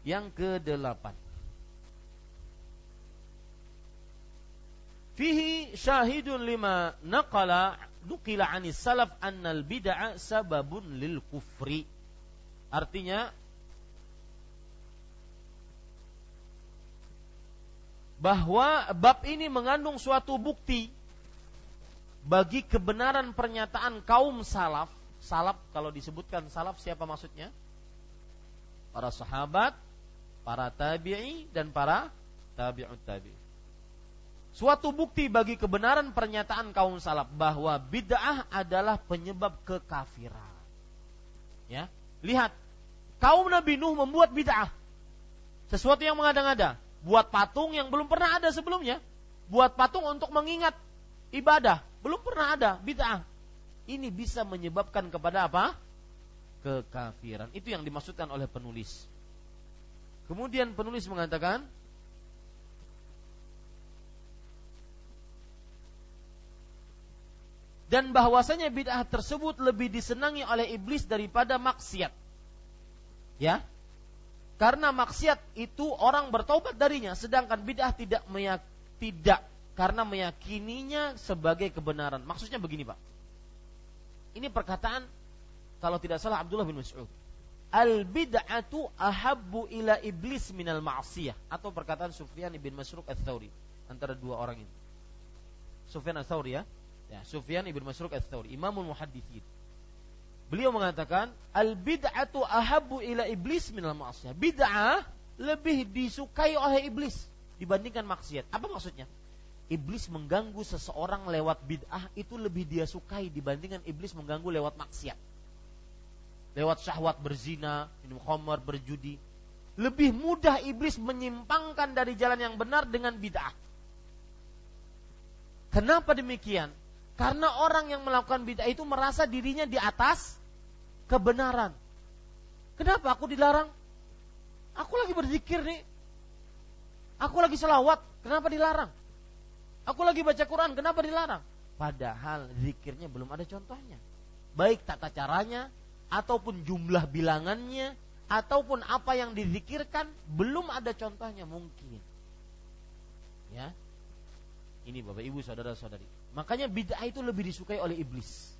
Yang kedelapan. Fihi syahidun lima naqala nukila anis salaf annal bid'a sababun lil kufri. Artinya bahwa bab ini mengandung suatu bukti bagi kebenaran pernyataan kaum salaf salaf kalau disebutkan salaf siapa maksudnya? Para sahabat, para tabi'i dan para tabi'ut tabi. Suatu bukti bagi kebenaran pernyataan kaum salaf bahwa bid'ah adalah penyebab kekafiran. Ya, lihat kaum Nabi Nuh membuat bid'ah. Sesuatu yang mengada-ngada, buat patung yang belum pernah ada sebelumnya, buat patung untuk mengingat ibadah, belum pernah ada bid'ah. Ini bisa menyebabkan kepada apa? Kekafiran. Itu yang dimaksudkan oleh penulis. Kemudian penulis mengatakan dan bahwasanya bid'ah tersebut lebih disenangi oleh iblis daripada maksiat. Ya. Karena maksiat itu orang bertobat darinya sedangkan bid'ah tidak meyak, tidak karena meyakininya sebagai kebenaran. Maksudnya begini, Pak. Ini perkataan kalau tidak salah Abdullah bin Mas'ud. Al bid'atu ahabbu ila iblis minal ma'siyah atau perkataan Sufyan bin Masruq ats-Tsauri antara dua orang ini. Sufyan ats-Tsauri ya Ya, Sufyan ibn Masruq ats-Tsauri, Imamul Muhadditsin. Beliau mengatakan, "Al bid'atu ahabbu ila iblis minal ma'siyah." Bid'ah lebih disukai oleh iblis dibandingkan maksiat. Apa maksudnya? Iblis mengganggu seseorang lewat bid'ah itu lebih dia sukai dibandingkan iblis mengganggu lewat maksiat. Lewat syahwat berzina, minum khamar, berjudi. Lebih mudah iblis menyimpangkan dari jalan yang benar dengan bid'ah. Kenapa demikian? Karena orang yang melakukan bid'ah itu merasa dirinya di atas kebenaran. Kenapa aku dilarang? Aku lagi berzikir nih. Aku lagi selawat, kenapa dilarang? Aku lagi baca Quran, kenapa dilarang? Padahal zikirnya belum ada contohnya. Baik tata caranya, ataupun jumlah bilangannya, ataupun apa yang dizikirkan, belum ada contohnya mungkin. Ya, ini Bapak Ibu saudara-saudari. Makanya bid'ah itu lebih disukai oleh iblis.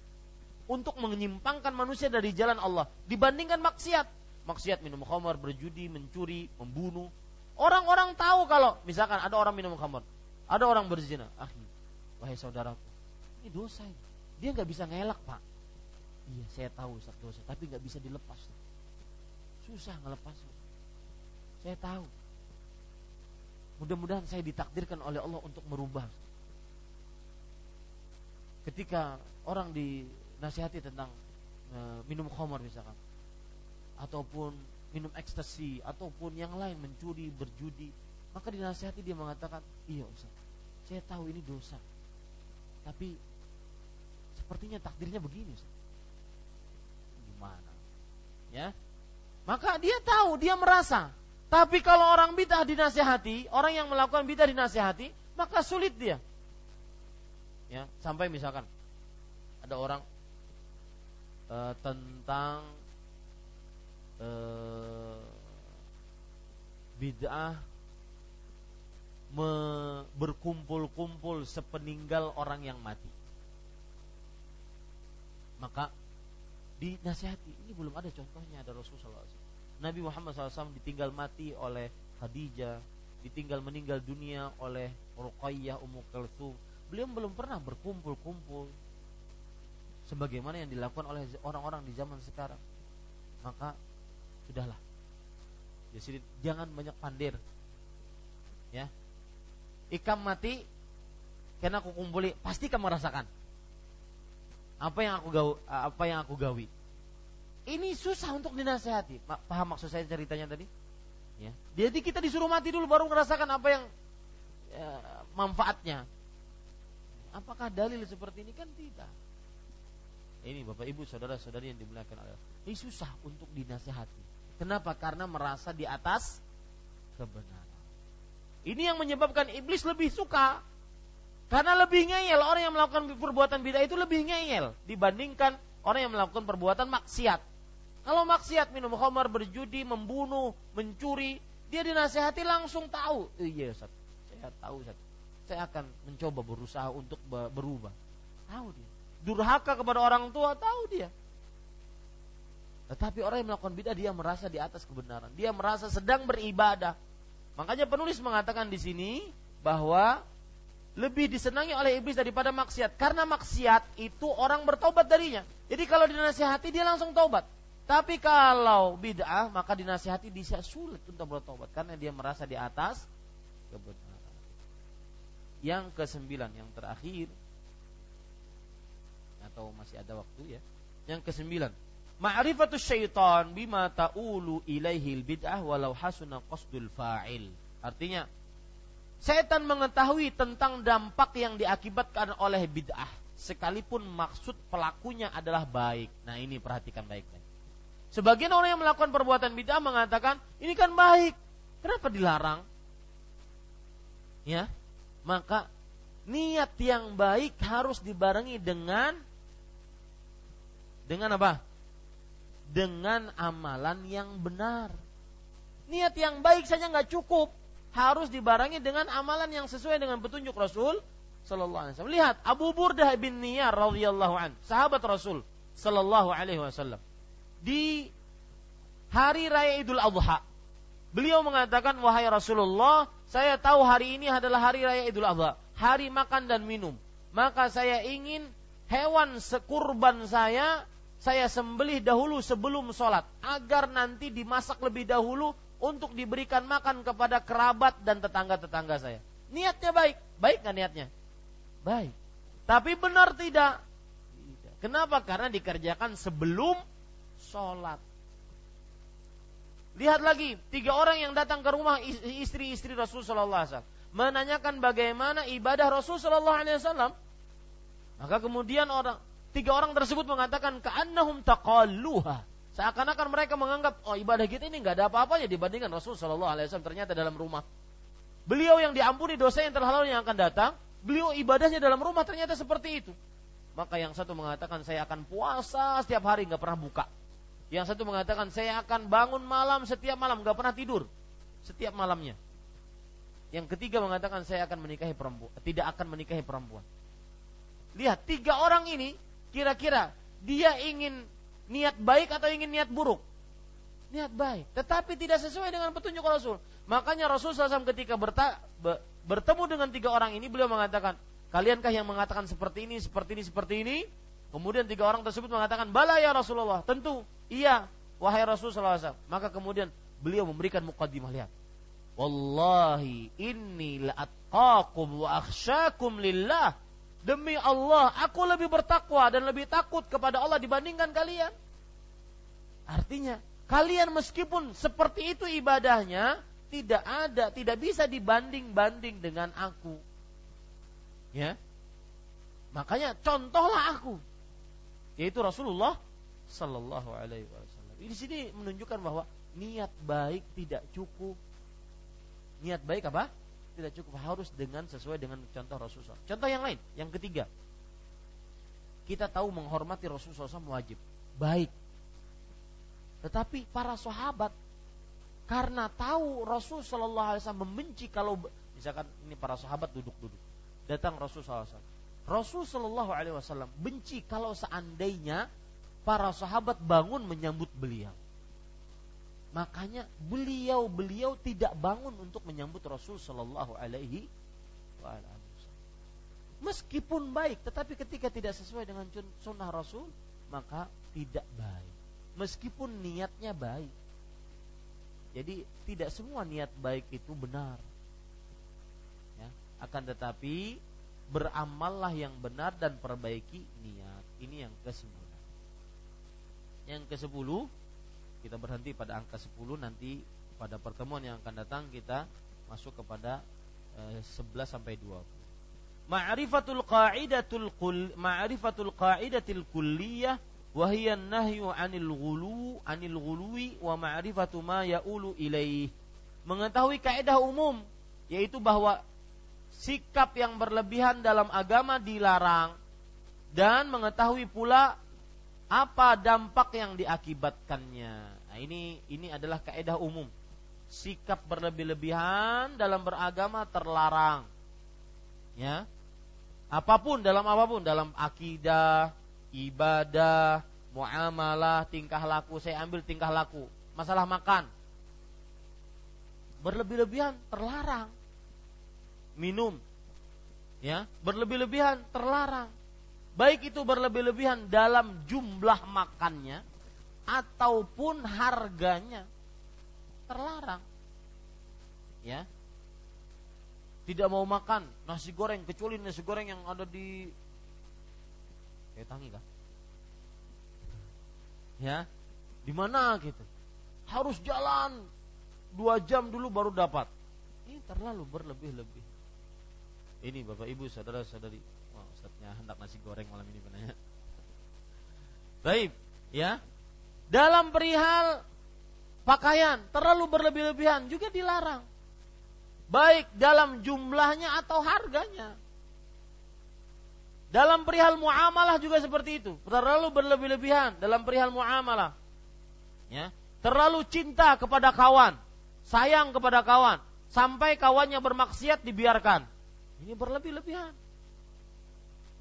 Untuk menyimpangkan manusia dari jalan Allah dibandingkan maksiat. Maksiat minum khamar, berjudi, mencuri, membunuh. Orang-orang tahu kalau misalkan ada orang minum khamar, ada orang berzina. Akhi, wahai saudaraku, ini dosa ini. Dia nggak bisa ngelak pak. Iya, saya tahu Ustaz dosa, tapi nggak bisa dilepas. Susah ngelepas. Saya tahu. Mudah-mudahan saya ditakdirkan oleh Allah untuk merubah ketika orang dinasihati tentang e, minum khamar misalkan ataupun minum ekstasi ataupun yang lain mencuri berjudi maka dinasihati dia mengatakan iya Ustaz saya tahu ini dosa. Tapi sepertinya takdirnya begini Ustaz. Gimana? Ya? Maka dia tahu dia merasa. Tapi kalau orang bidah dinasihati orang yang melakukan bidah dinasihati maka sulit dia ya sampai misalkan ada orang e, tentang e, bid'ah berkumpul-kumpul sepeninggal orang yang mati maka dinasihati ini belum ada contohnya ada Rasulullah SAW. Nabi Muhammad SAW ditinggal mati oleh Khadijah ditinggal meninggal dunia oleh Ruqayyah Ummu Kalthum beliau belum pernah berkumpul-kumpul sebagaimana yang dilakukan oleh orang-orang di zaman sekarang. Maka sudahlah. Jadi jangan banyak pandir. Ya. Ikam mati karena aku kumpuli, pasti kamu rasakan. Apa yang aku gawi, apa yang aku gawi. Ini susah untuk dinasehati. Paham maksud saya ceritanya tadi? Ya. Jadi kita disuruh mati dulu baru merasakan apa yang ya, manfaatnya. Apakah dalil seperti ini kan tidak? Ini Bapak Ibu saudara-saudari yang dimuliakan Allah. Ini susah untuk dinasehati. Kenapa? Karena merasa di atas kebenaran. Ini yang menyebabkan iblis lebih suka karena lebih ngeyel orang yang melakukan perbuatan bid'ah itu lebih ngeyel dibandingkan orang yang melakukan perbuatan maksiat. Kalau maksiat minum khamar, berjudi, membunuh, mencuri, dia dinasehati langsung tahu. Iya, Ustaz. Saya tahu, Ustaz saya akan mencoba berusaha untuk berubah. Tahu dia. Durhaka kepada orang tua, tahu dia. Tetapi orang yang melakukan bidah dia merasa di atas kebenaran. Dia merasa sedang beribadah. Makanya penulis mengatakan di sini bahwa lebih disenangi oleh iblis daripada maksiat. Karena maksiat itu orang bertobat darinya. Jadi kalau dinasihati dia langsung tobat. Tapi kalau bid'ah maka dinasihati dia sulit untuk bertobat karena dia merasa di atas kebenaran yang kesembilan, yang terakhir atau masih ada waktu ya. Yang kesembilan, ma'rifatus syaitan bima ta'ulu ilaihi bid'ah walau hasuna qasdul fa'il. Artinya setan mengetahui tentang dampak yang diakibatkan oleh bid'ah sekalipun maksud pelakunya adalah baik. Nah, ini perhatikan baik-baik. Sebagian orang yang melakukan perbuatan bid'ah mengatakan, ini kan baik. Kenapa dilarang? Ya, maka niat yang baik harus dibarengi dengan dengan apa? Dengan amalan yang benar. Niat yang baik saja nggak cukup, harus dibarengi dengan amalan yang sesuai dengan petunjuk Rasul Sallallahu Alaihi Wasallam. Lihat Abu Burdah bin Niyar radhiyallahu an, sahabat Rasul Sallallahu Alaihi Wasallam. Di hari raya Idul Adha, beliau mengatakan wahai Rasulullah, saya tahu hari ini adalah hari raya Idul Adha, hari makan dan minum. Maka saya ingin hewan sekurban saya saya sembelih dahulu sebelum sholat agar nanti dimasak lebih dahulu untuk diberikan makan kepada kerabat dan tetangga-tetangga saya. Niatnya baik, baik nggak niatnya? Baik. Tapi benar tidak? Kenapa? Karena dikerjakan sebelum sholat. Lihat lagi, tiga orang yang datang ke rumah istri-istri Rasul Sallallahu Alaihi Wasallam menanyakan bagaimana ibadah Rasul Sallallahu Alaihi Wasallam. Maka kemudian orang Tiga orang tersebut mengatakan ka'annahum taqalluha. Seakan-akan mereka menganggap oh ibadah kita ini nggak ada apa-apanya dibandingkan Rasul Shallallahu Alaihi Wasallam ternyata dalam rumah. Beliau yang diampuni dosa yang telah yang akan datang, beliau ibadahnya dalam rumah ternyata seperti itu. Maka yang satu mengatakan saya akan puasa setiap hari nggak pernah buka. Yang satu mengatakan saya akan bangun malam setiap malam nggak pernah tidur setiap malamnya. Yang ketiga mengatakan saya akan menikahi perempuan, tidak akan menikahi perempuan. Lihat tiga orang ini Kira-kira dia ingin niat baik atau ingin niat buruk? Niat baik, tetapi tidak sesuai dengan petunjuk Rasul. Makanya Rasul SAW ketika berta, be, bertemu dengan tiga orang ini, beliau mengatakan, kaliankah yang mengatakan seperti ini, seperti ini, seperti ini? Kemudian tiga orang tersebut mengatakan, bala ya Rasulullah, tentu, iya, wahai Rasul SAW. Maka kemudian beliau memberikan mukaddimah lihat. Wallahi inni la'atqakum wa akhsyakum lillah Demi Allah, aku lebih bertakwa dan lebih takut kepada Allah dibandingkan kalian. Artinya, kalian meskipun seperti itu ibadahnya, tidak ada, tidak bisa dibanding-banding dengan aku. Ya. Makanya contohlah aku. Yaitu Rasulullah sallallahu alaihi wasallam. Di sini menunjukkan bahwa niat baik tidak cukup. Niat baik apa? tidak cukup harus dengan sesuai dengan contoh Rasulullah. Contoh yang lain, yang ketiga, kita tahu menghormati Rasulullah SAW wajib, baik. Tetapi para sahabat karena tahu Rasul Shallallahu Alaihi Wasallam membenci kalau misalkan ini para sahabat duduk-duduk datang Rasul SAW. Rasul Shallallahu Alaihi Wasallam benci kalau seandainya para sahabat bangun menyambut beliau. Makanya beliau-beliau tidak bangun untuk menyambut Rasul Shallallahu Alaihi Wasallam. Meskipun baik, tetapi ketika tidak sesuai dengan sunnah Rasul, maka tidak baik. Meskipun niatnya baik. Jadi tidak semua niat baik itu benar. Ya, akan tetapi beramallah yang benar dan perbaiki niat. Ini yang ke sembilan. Yang ke sepuluh kita berhenti pada angka 10 nanti pada pertemuan yang akan datang kita masuk kepada eh, 11 sampai 20. Ma'rifatul qa'idatul qul ma'rifatul qa'idatil kulliyah wa hiya nahyu 'anil ghulu 'anil ghuluwi wa ma'rifatu ma ya'ulu ilaih. Mengetahui kaidah umum yaitu bahwa sikap yang berlebihan dalam agama dilarang dan mengetahui pula apa dampak yang diakibatkannya. Nah, ini ini adalah kaidah umum. Sikap berlebih-lebihan dalam beragama terlarang. Ya. Apa pun dalam apa pun, dalam akidah, ibadah, muamalah, tingkah laku, saya ambil tingkah laku. Masalah makan. Berlebih-lebihan terlarang. Minum. Ya, berlebih-lebihan terlarang baik itu berlebih-lebihan dalam jumlah makannya ataupun harganya terlarang. Ya. tidak mau makan nasi goreng kecuali nasi goreng yang ada di kayak tangi kan ya di mana gitu harus jalan dua jam dulu baru dapat ini terlalu berlebih-lebih ini bapak ibu saudara saudari wah hendak nasi goreng malam ini benar baik ya. Dalam perihal pakaian terlalu berlebih-lebihan juga dilarang. Baik dalam jumlahnya atau harganya. Dalam perihal muamalah juga seperti itu. Terlalu berlebih-lebihan dalam perihal muamalah. Ya. Terlalu cinta kepada kawan sayang kepada kawan sampai kawannya bermaksiat dibiarkan ini berlebih-lebihan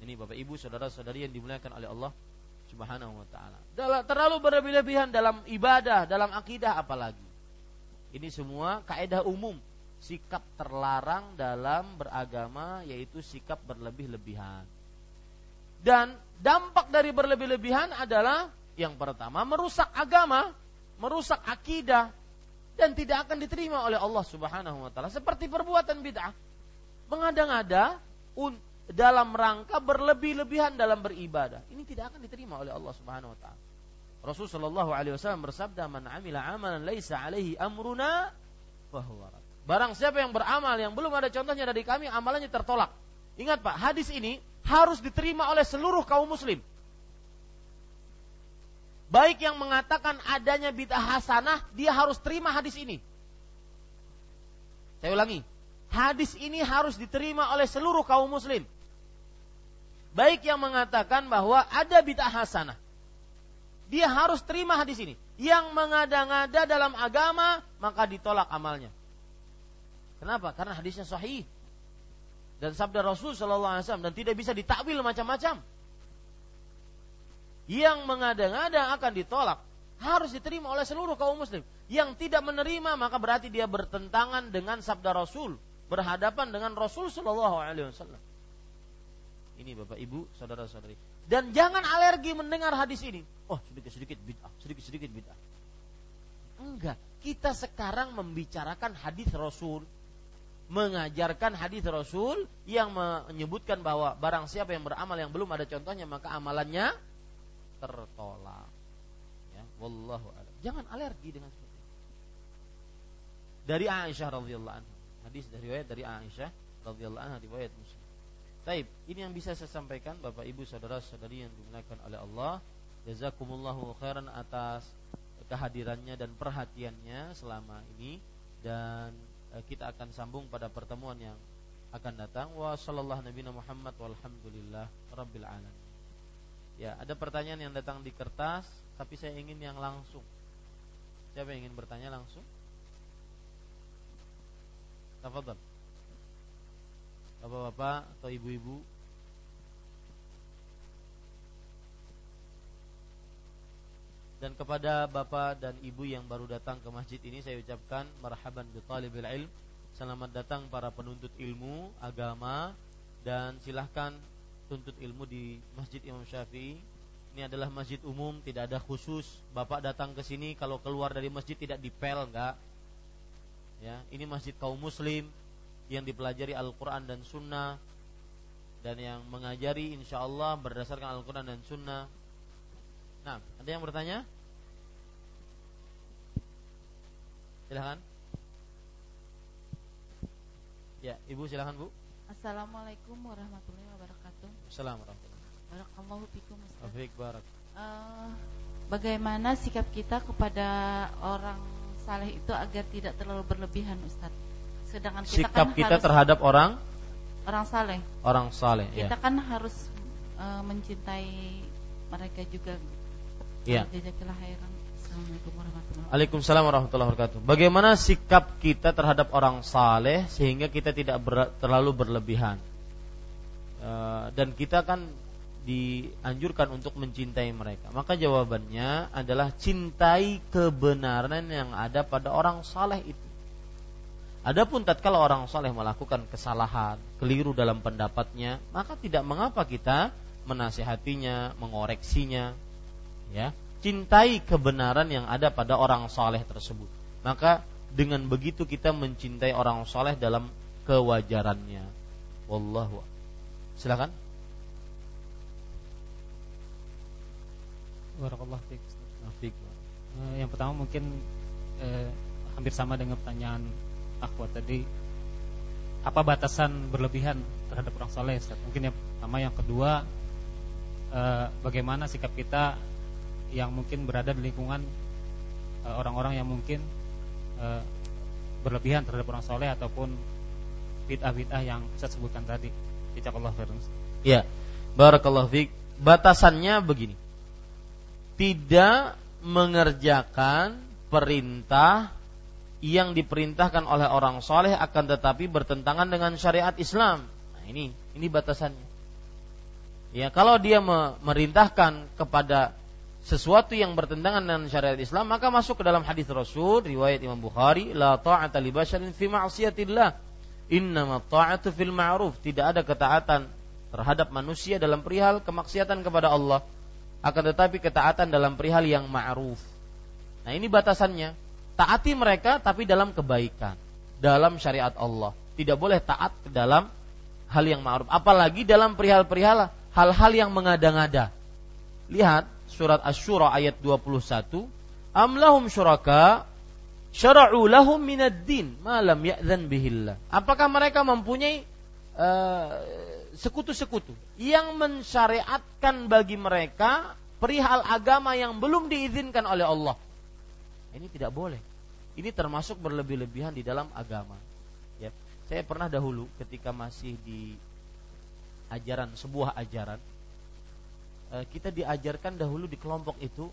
ini Bapak Ibu saudara-saudari yang dimuliakan oleh Allah Subhanahu wa taala. Terlalu berlebih-lebihan dalam ibadah, dalam akidah apalagi. Ini semua kaidah umum sikap terlarang dalam beragama yaitu sikap berlebih-lebihan. Dan dampak dari berlebih-lebihan adalah yang pertama merusak agama, merusak akidah dan tidak akan diterima oleh Allah Subhanahu wa taala seperti perbuatan bid'ah. Mengada-ngada dalam rangka berlebih-lebihan dalam beribadah. Ini tidak akan diterima oleh Allah Subhanahu wa taala. Rasul sallallahu alaihi wasallam bersabda, "Man 'amila 'amalan laisa 'alaihi amruna fahuwa Barang siapa yang beramal yang belum ada contohnya dari kami, amalannya tertolak. Ingat Pak, hadis ini harus diterima oleh seluruh kaum muslim. Baik yang mengatakan adanya bid'ah hasanah, dia harus terima hadis ini. Saya ulangi, hadis ini harus diterima oleh seluruh kaum muslim baik yang mengatakan bahwa ada bid'ah hasanah. Dia harus terima hadis ini. Yang mengada-ngada dalam agama, maka ditolak amalnya. Kenapa? Karena hadisnya sahih. Dan sabda Rasul Shallallahu Alaihi Wasallam dan tidak bisa ditakwil macam-macam. Yang mengada-ngada akan ditolak harus diterima oleh seluruh kaum muslim. Yang tidak menerima maka berarti dia bertentangan dengan sabda Rasul, berhadapan dengan Rasul Shallallahu Alaihi Wasallam. Ini Bapak Ibu, saudara-saudari. Dan jangan alergi mendengar hadis ini. Oh, sedikit-sedikit bid'ah, sedikit-sedikit bid'ah. Enggak, kita sekarang membicarakan hadis Rasul, mengajarkan hadis Rasul yang menyebutkan bahwa barang siapa yang beramal yang belum ada contohnya maka amalannya tertolak. Ya, wallahu a'lam. Jangan alergi dengan seperti itu. Dari Aisyah radhiyallahu anha. Hadis dari riwayat dari Aisyah radhiyallahu anha riwayat Muslim. Taib, ini yang bisa saya sampaikan Bapak Ibu saudara-saudari yang dimuliakan oleh Allah. Jazakumullahu khairan atas kehadirannya dan perhatiannya selama ini dan eh, kita akan sambung pada pertemuan yang akan datang. Wa sallallahu nabiyana Muhammad walhamdulillah rabbil alamin. Ya, ada pertanyaan yang datang di kertas tapi saya ingin yang langsung. Siapa yang ingin bertanya langsung? Tafadhal. Bapak-bapak atau ibu-ibu Dan kepada bapak dan ibu yang baru datang ke masjid ini saya ucapkan marhaban bi talibil ilm. Selamat datang para penuntut ilmu agama dan silahkan tuntut ilmu di Masjid Imam Syafi'i. Ini adalah masjid umum, tidak ada khusus. Bapak datang ke sini kalau keluar dari masjid tidak dipel enggak. Ya, ini masjid kaum muslim, yang dipelajari Al-Quran dan Sunnah dan yang mengajari insya Allah berdasarkan Al-Quran dan Sunnah. Nah, ada yang bertanya? Silahkan. Ya, Ibu silahkan Bu. Assalamualaikum warahmatullahi wabarakatuh. Assalamualaikum. Barakallahu fikum Ustaz. Afik barak. Uh, bagaimana sikap kita kepada orang saleh itu agar tidak terlalu berlebihan Ustaz? Sedangkan kita sikap kan kita harus, terhadap orang orang saleh. Orang saleh. Kita ya. kan harus uh, mencintai mereka juga. Iya. Assalamualaikum warahmatullahi Waalaikumsalam warahmatullahi wabarakatuh. Bagaimana sikap kita terhadap orang saleh sehingga kita tidak ber, terlalu berlebihan? Uh, dan kita kan dianjurkan untuk mencintai mereka. Maka jawabannya adalah cintai kebenaran yang ada pada orang saleh itu. Adapun tatkala orang soleh melakukan kesalahan, keliru dalam pendapatnya, maka tidak mengapa kita menasihatinya, mengoreksinya, ya. Cintai kebenaran yang ada pada orang soleh tersebut. Maka dengan begitu kita mencintai orang soleh dalam kewajarannya. Wallahu Silakan. Barakallah fiik. Uh, yang pertama mungkin uh, hampir sama dengan pertanyaan akhwat tadi. Apa batasan berlebihan terhadap orang soleh? Mungkin yang pertama, yang kedua, uh, bagaimana sikap kita yang mungkin berada di lingkungan orang-orang uh, yang mungkin uh, berlebihan terhadap orang soleh ataupun bid'ah-bid'ah yang saya sebutkan tadi. Ya. Barakallahu fiik. Batasannya begini. Tidak mengerjakan perintah yang diperintahkan oleh orang soleh akan tetapi bertentangan dengan syariat Islam. Nah, ini ini batasannya. Ya, kalau dia memerintahkan kepada sesuatu yang bertentangan dengan syariat Islam, maka masuk ke dalam hadis Rasul riwayat Imam Bukhari, la ta'ata li basharin fi ma'siyatillah ta'atu fil ma'ruf. Tidak ada ketaatan terhadap manusia dalam perihal kemaksiatan kepada Allah. Akan tetapi ketaatan dalam perihal yang ma'ruf. Nah ini batasannya. Taati mereka tapi dalam kebaikan. Dalam syariat Allah. Tidak boleh taat ke dalam hal yang ma'ruf. Apalagi dalam perihal-perihal hal-hal yang mengada-ngada. Lihat surat Ash-Shura ayat 21. Amlahum syuraka syara'u lahum minad din malam ya'zan bihillah. Apakah mereka mempunyai uh, sekutu-sekutu yang mensyariatkan bagi mereka perihal agama yang belum diizinkan oleh Allah? Ini tidak boleh. Ini termasuk berlebih-lebihan di dalam agama. Ya. Saya pernah dahulu ketika masih di ajaran sebuah ajaran eh, kita diajarkan dahulu di kelompok itu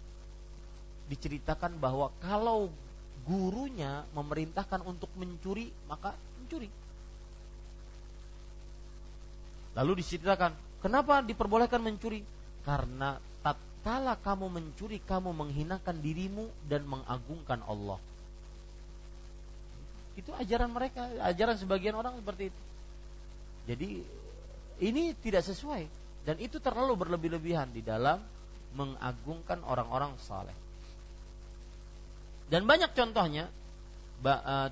diceritakan bahwa kalau gurunya memerintahkan untuk mencuri, maka mencuri. Lalu diceritakan, kenapa diperbolehkan mencuri? Karena tatkala kamu mencuri, kamu menghinakan dirimu dan mengagungkan Allah. Itu ajaran mereka, ajaran sebagian orang seperti itu. Jadi ini tidak sesuai dan itu terlalu berlebih-lebihan di dalam mengagungkan orang-orang saleh. Dan banyak contohnya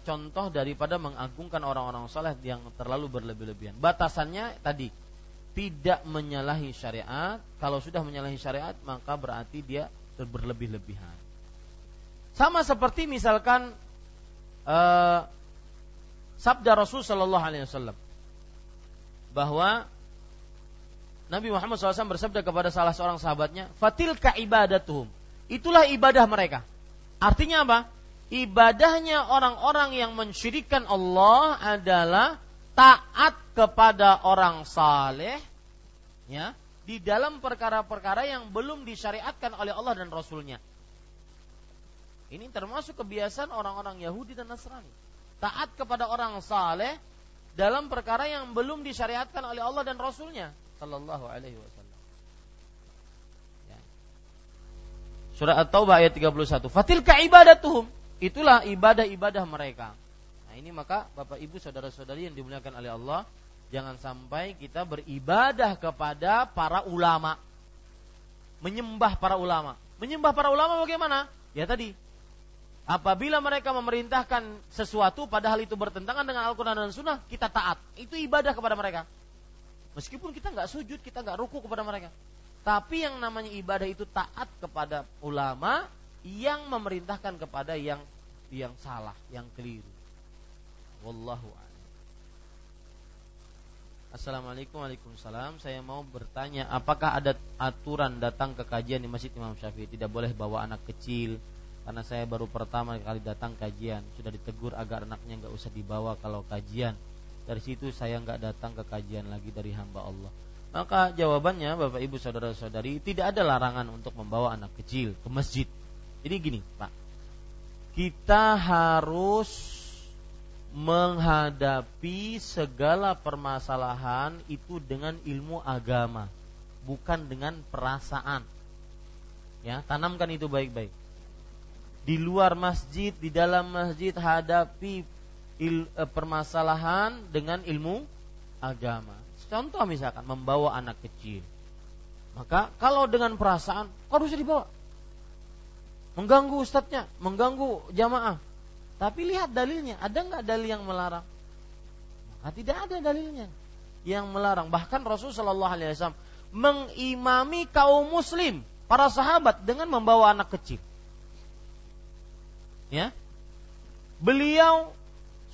contoh daripada mengagungkan orang-orang saleh yang terlalu berlebih-lebihan. Batasannya tadi tidak menyalahi syariat. Kalau sudah menyalahi syariat maka berarti dia berlebih-lebihan. Sama seperti misalkan uh, sabda Rasul Shallallahu Alaihi Wasallam bahwa Nabi Muhammad SAW bersabda kepada salah seorang sahabatnya, "Fatil ka ibadatuhum." Itulah ibadah mereka. Artinya apa? Ibadahnya orang-orang yang mensyirikan Allah adalah taat kepada orang saleh ya di dalam perkara-perkara yang belum disyariatkan oleh Allah dan Rasulnya. Ini termasuk kebiasaan orang-orang Yahudi dan Nasrani. Taat kepada orang saleh dalam perkara yang belum disyariatkan oleh Allah dan Rasulnya. Sallallahu alaihi wasallam. Surah At-Taubah ayat 31. Fatilka ibadatuhum. Itulah ibadah-ibadah mereka. Nah, ini maka Bapak Ibu saudara-saudari yang dimuliakan oleh Allah, jangan sampai kita beribadah kepada para ulama. Menyembah para ulama. Menyembah para ulama bagaimana? Ya tadi, apabila mereka memerintahkan sesuatu padahal itu bertentangan dengan Al-Quran dan Sunnah, kita taat. Itu ibadah kepada mereka. Meskipun kita nggak sujud, kita nggak ruku kepada mereka. Tapi yang namanya ibadah itu taat kepada ulama yang memerintahkan kepada yang yang salah, yang keliru. Wallahu a'lam. Assalamualaikum Waalaikumsalam Saya mau bertanya Apakah ada aturan datang ke kajian di Masjid Imam Syafi'i Tidak boleh bawa anak kecil Karena saya baru pertama kali datang kajian Sudah ditegur agar anaknya nggak usah dibawa kalau kajian Dari situ saya nggak datang ke kajian lagi dari hamba Allah maka jawabannya Bapak Ibu saudara-saudari tidak ada larangan untuk membawa anak kecil ke masjid. Jadi gini, Pak. Kita harus menghadapi segala permasalahan itu dengan ilmu agama, bukan dengan perasaan. Ya, tanamkan itu baik-baik. Di luar masjid, di dalam masjid hadapi il, eh, permasalahan dengan ilmu agama. Contoh misalkan membawa anak kecil. Maka kalau dengan perasaan, kok harus dibawa? Mengganggu ustadznya, mengganggu jamaah. Tapi lihat dalilnya, ada nggak dalil yang melarang? Nah, tidak ada dalilnya yang melarang. Bahkan Rasulullah Shallallahu Alaihi mengimami kaum muslim, para sahabat dengan membawa anak kecil. Ya, beliau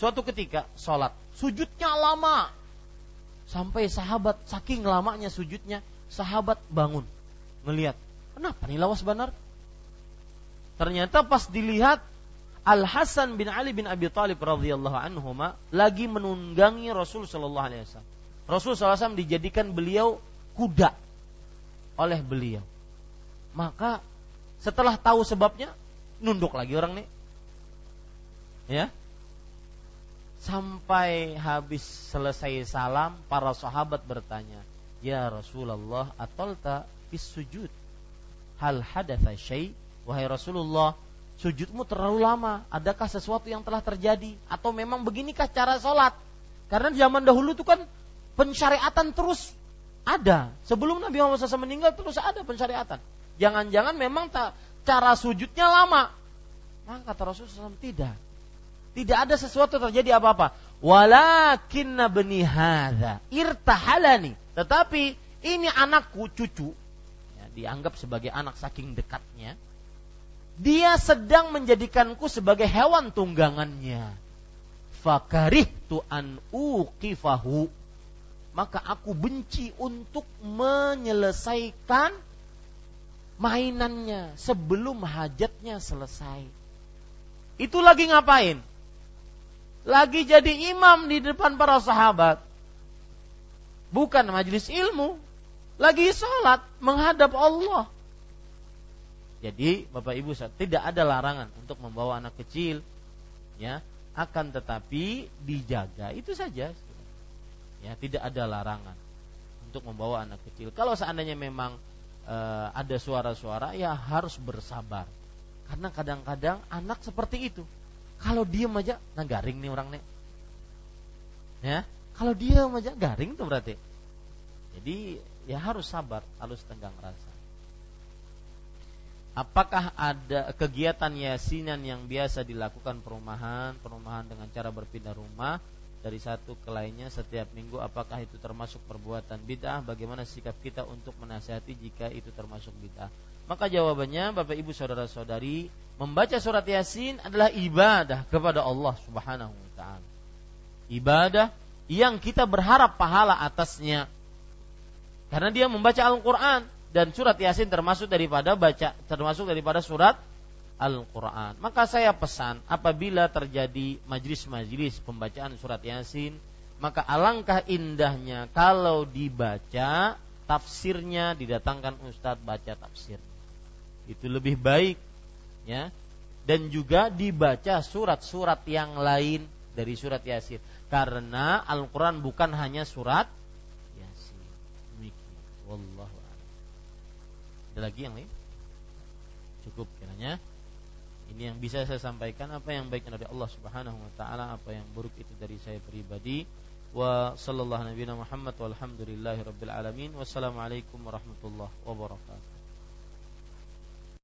suatu ketika sholat, sujudnya lama, sampai sahabat saking lamanya sujudnya, sahabat bangun, melihat, kenapa nih lawas benar? Ternyata pas dilihat Al Hasan bin Ali bin Abi Thalib radhiyallahu anhu lagi menunggangi Rasul sallallahu alaihi wasallam. Rasul SAW dijadikan beliau kuda oleh beliau. Maka setelah tahu sebabnya nunduk lagi orang nih. Ya. Sampai habis selesai salam para sahabat bertanya, "Ya Rasulullah, atolta fis sujud? Hal hadatha syai?" Wahai Rasulullah, sujudmu terlalu lama. Adakah sesuatu yang telah terjadi atau memang beginikah cara sholat? Karena zaman dahulu itu kan pensyariatan terus ada. Sebelum Nabi Muhammad SAW meninggal terus ada pensyariatan. Jangan-jangan memang tak, cara sujudnya lama. Maka kata Rasulullah SAW tidak. Tidak ada sesuatu terjadi apa-apa. Walakinna beni hadha irtahalani. Tetapi ini anakku cucu ya, dianggap sebagai anak saking dekatnya. Dia sedang menjadikanku sebagai hewan tunggangannya. Fakarih tu an uqifahu maka aku benci untuk menyelesaikan mainannya sebelum hajatnya selesai. Itu lagi ngapain? Lagi jadi imam di depan para sahabat. Bukan majelis ilmu. Lagi sholat menghadap Allah. Jadi Bapak Ibu tidak ada larangan untuk membawa anak kecil ya. Akan tetapi dijaga itu saja. Ya tidak ada larangan untuk membawa anak kecil. Kalau seandainya memang e, ada suara-suara ya harus bersabar. Karena kadang-kadang anak seperti itu. Kalau diem aja nah garing nih orang nih ya? Kalau diem aja garing tuh berarti. Jadi ya harus sabar harus tenggang rasa apakah ada kegiatan yasinan yang biasa dilakukan perumahan perumahan dengan cara berpindah rumah dari satu ke lainnya setiap minggu? Apakah itu termasuk perbuatan bid'ah? Bagaimana sikap kita untuk menasihati jika itu termasuk bid'ah? Maka jawabannya Bapak Ibu saudara-saudari membaca surat Yasin adalah ibadah kepada Allah Subhanahu wa taala. Ibadah yang kita berharap pahala atasnya. Karena dia membaca Al-Qur'an dan surat Yasin termasuk daripada baca termasuk daripada surat Al-Quran. Maka saya pesan apabila terjadi majlis-majlis pembacaan surat Yasin, maka alangkah indahnya kalau dibaca tafsirnya didatangkan ustadz baca tafsir. Itu lebih baik ya. Dan juga dibaca surat-surat yang lain dari surat Yasin karena Al-Qur'an bukan hanya surat Yasin. Demikian. Ada lagi yang lain? Cukup kiranya. Ini yang bisa saya sampaikan apa yang baik dari Allah Subhanahu wa taala, apa yang buruk itu dari saya pribadi. Wa sallallahu Muhammad walhamdulillahi rabbil alamin. Wassalamualaikum warahmatullahi wabarakatuh.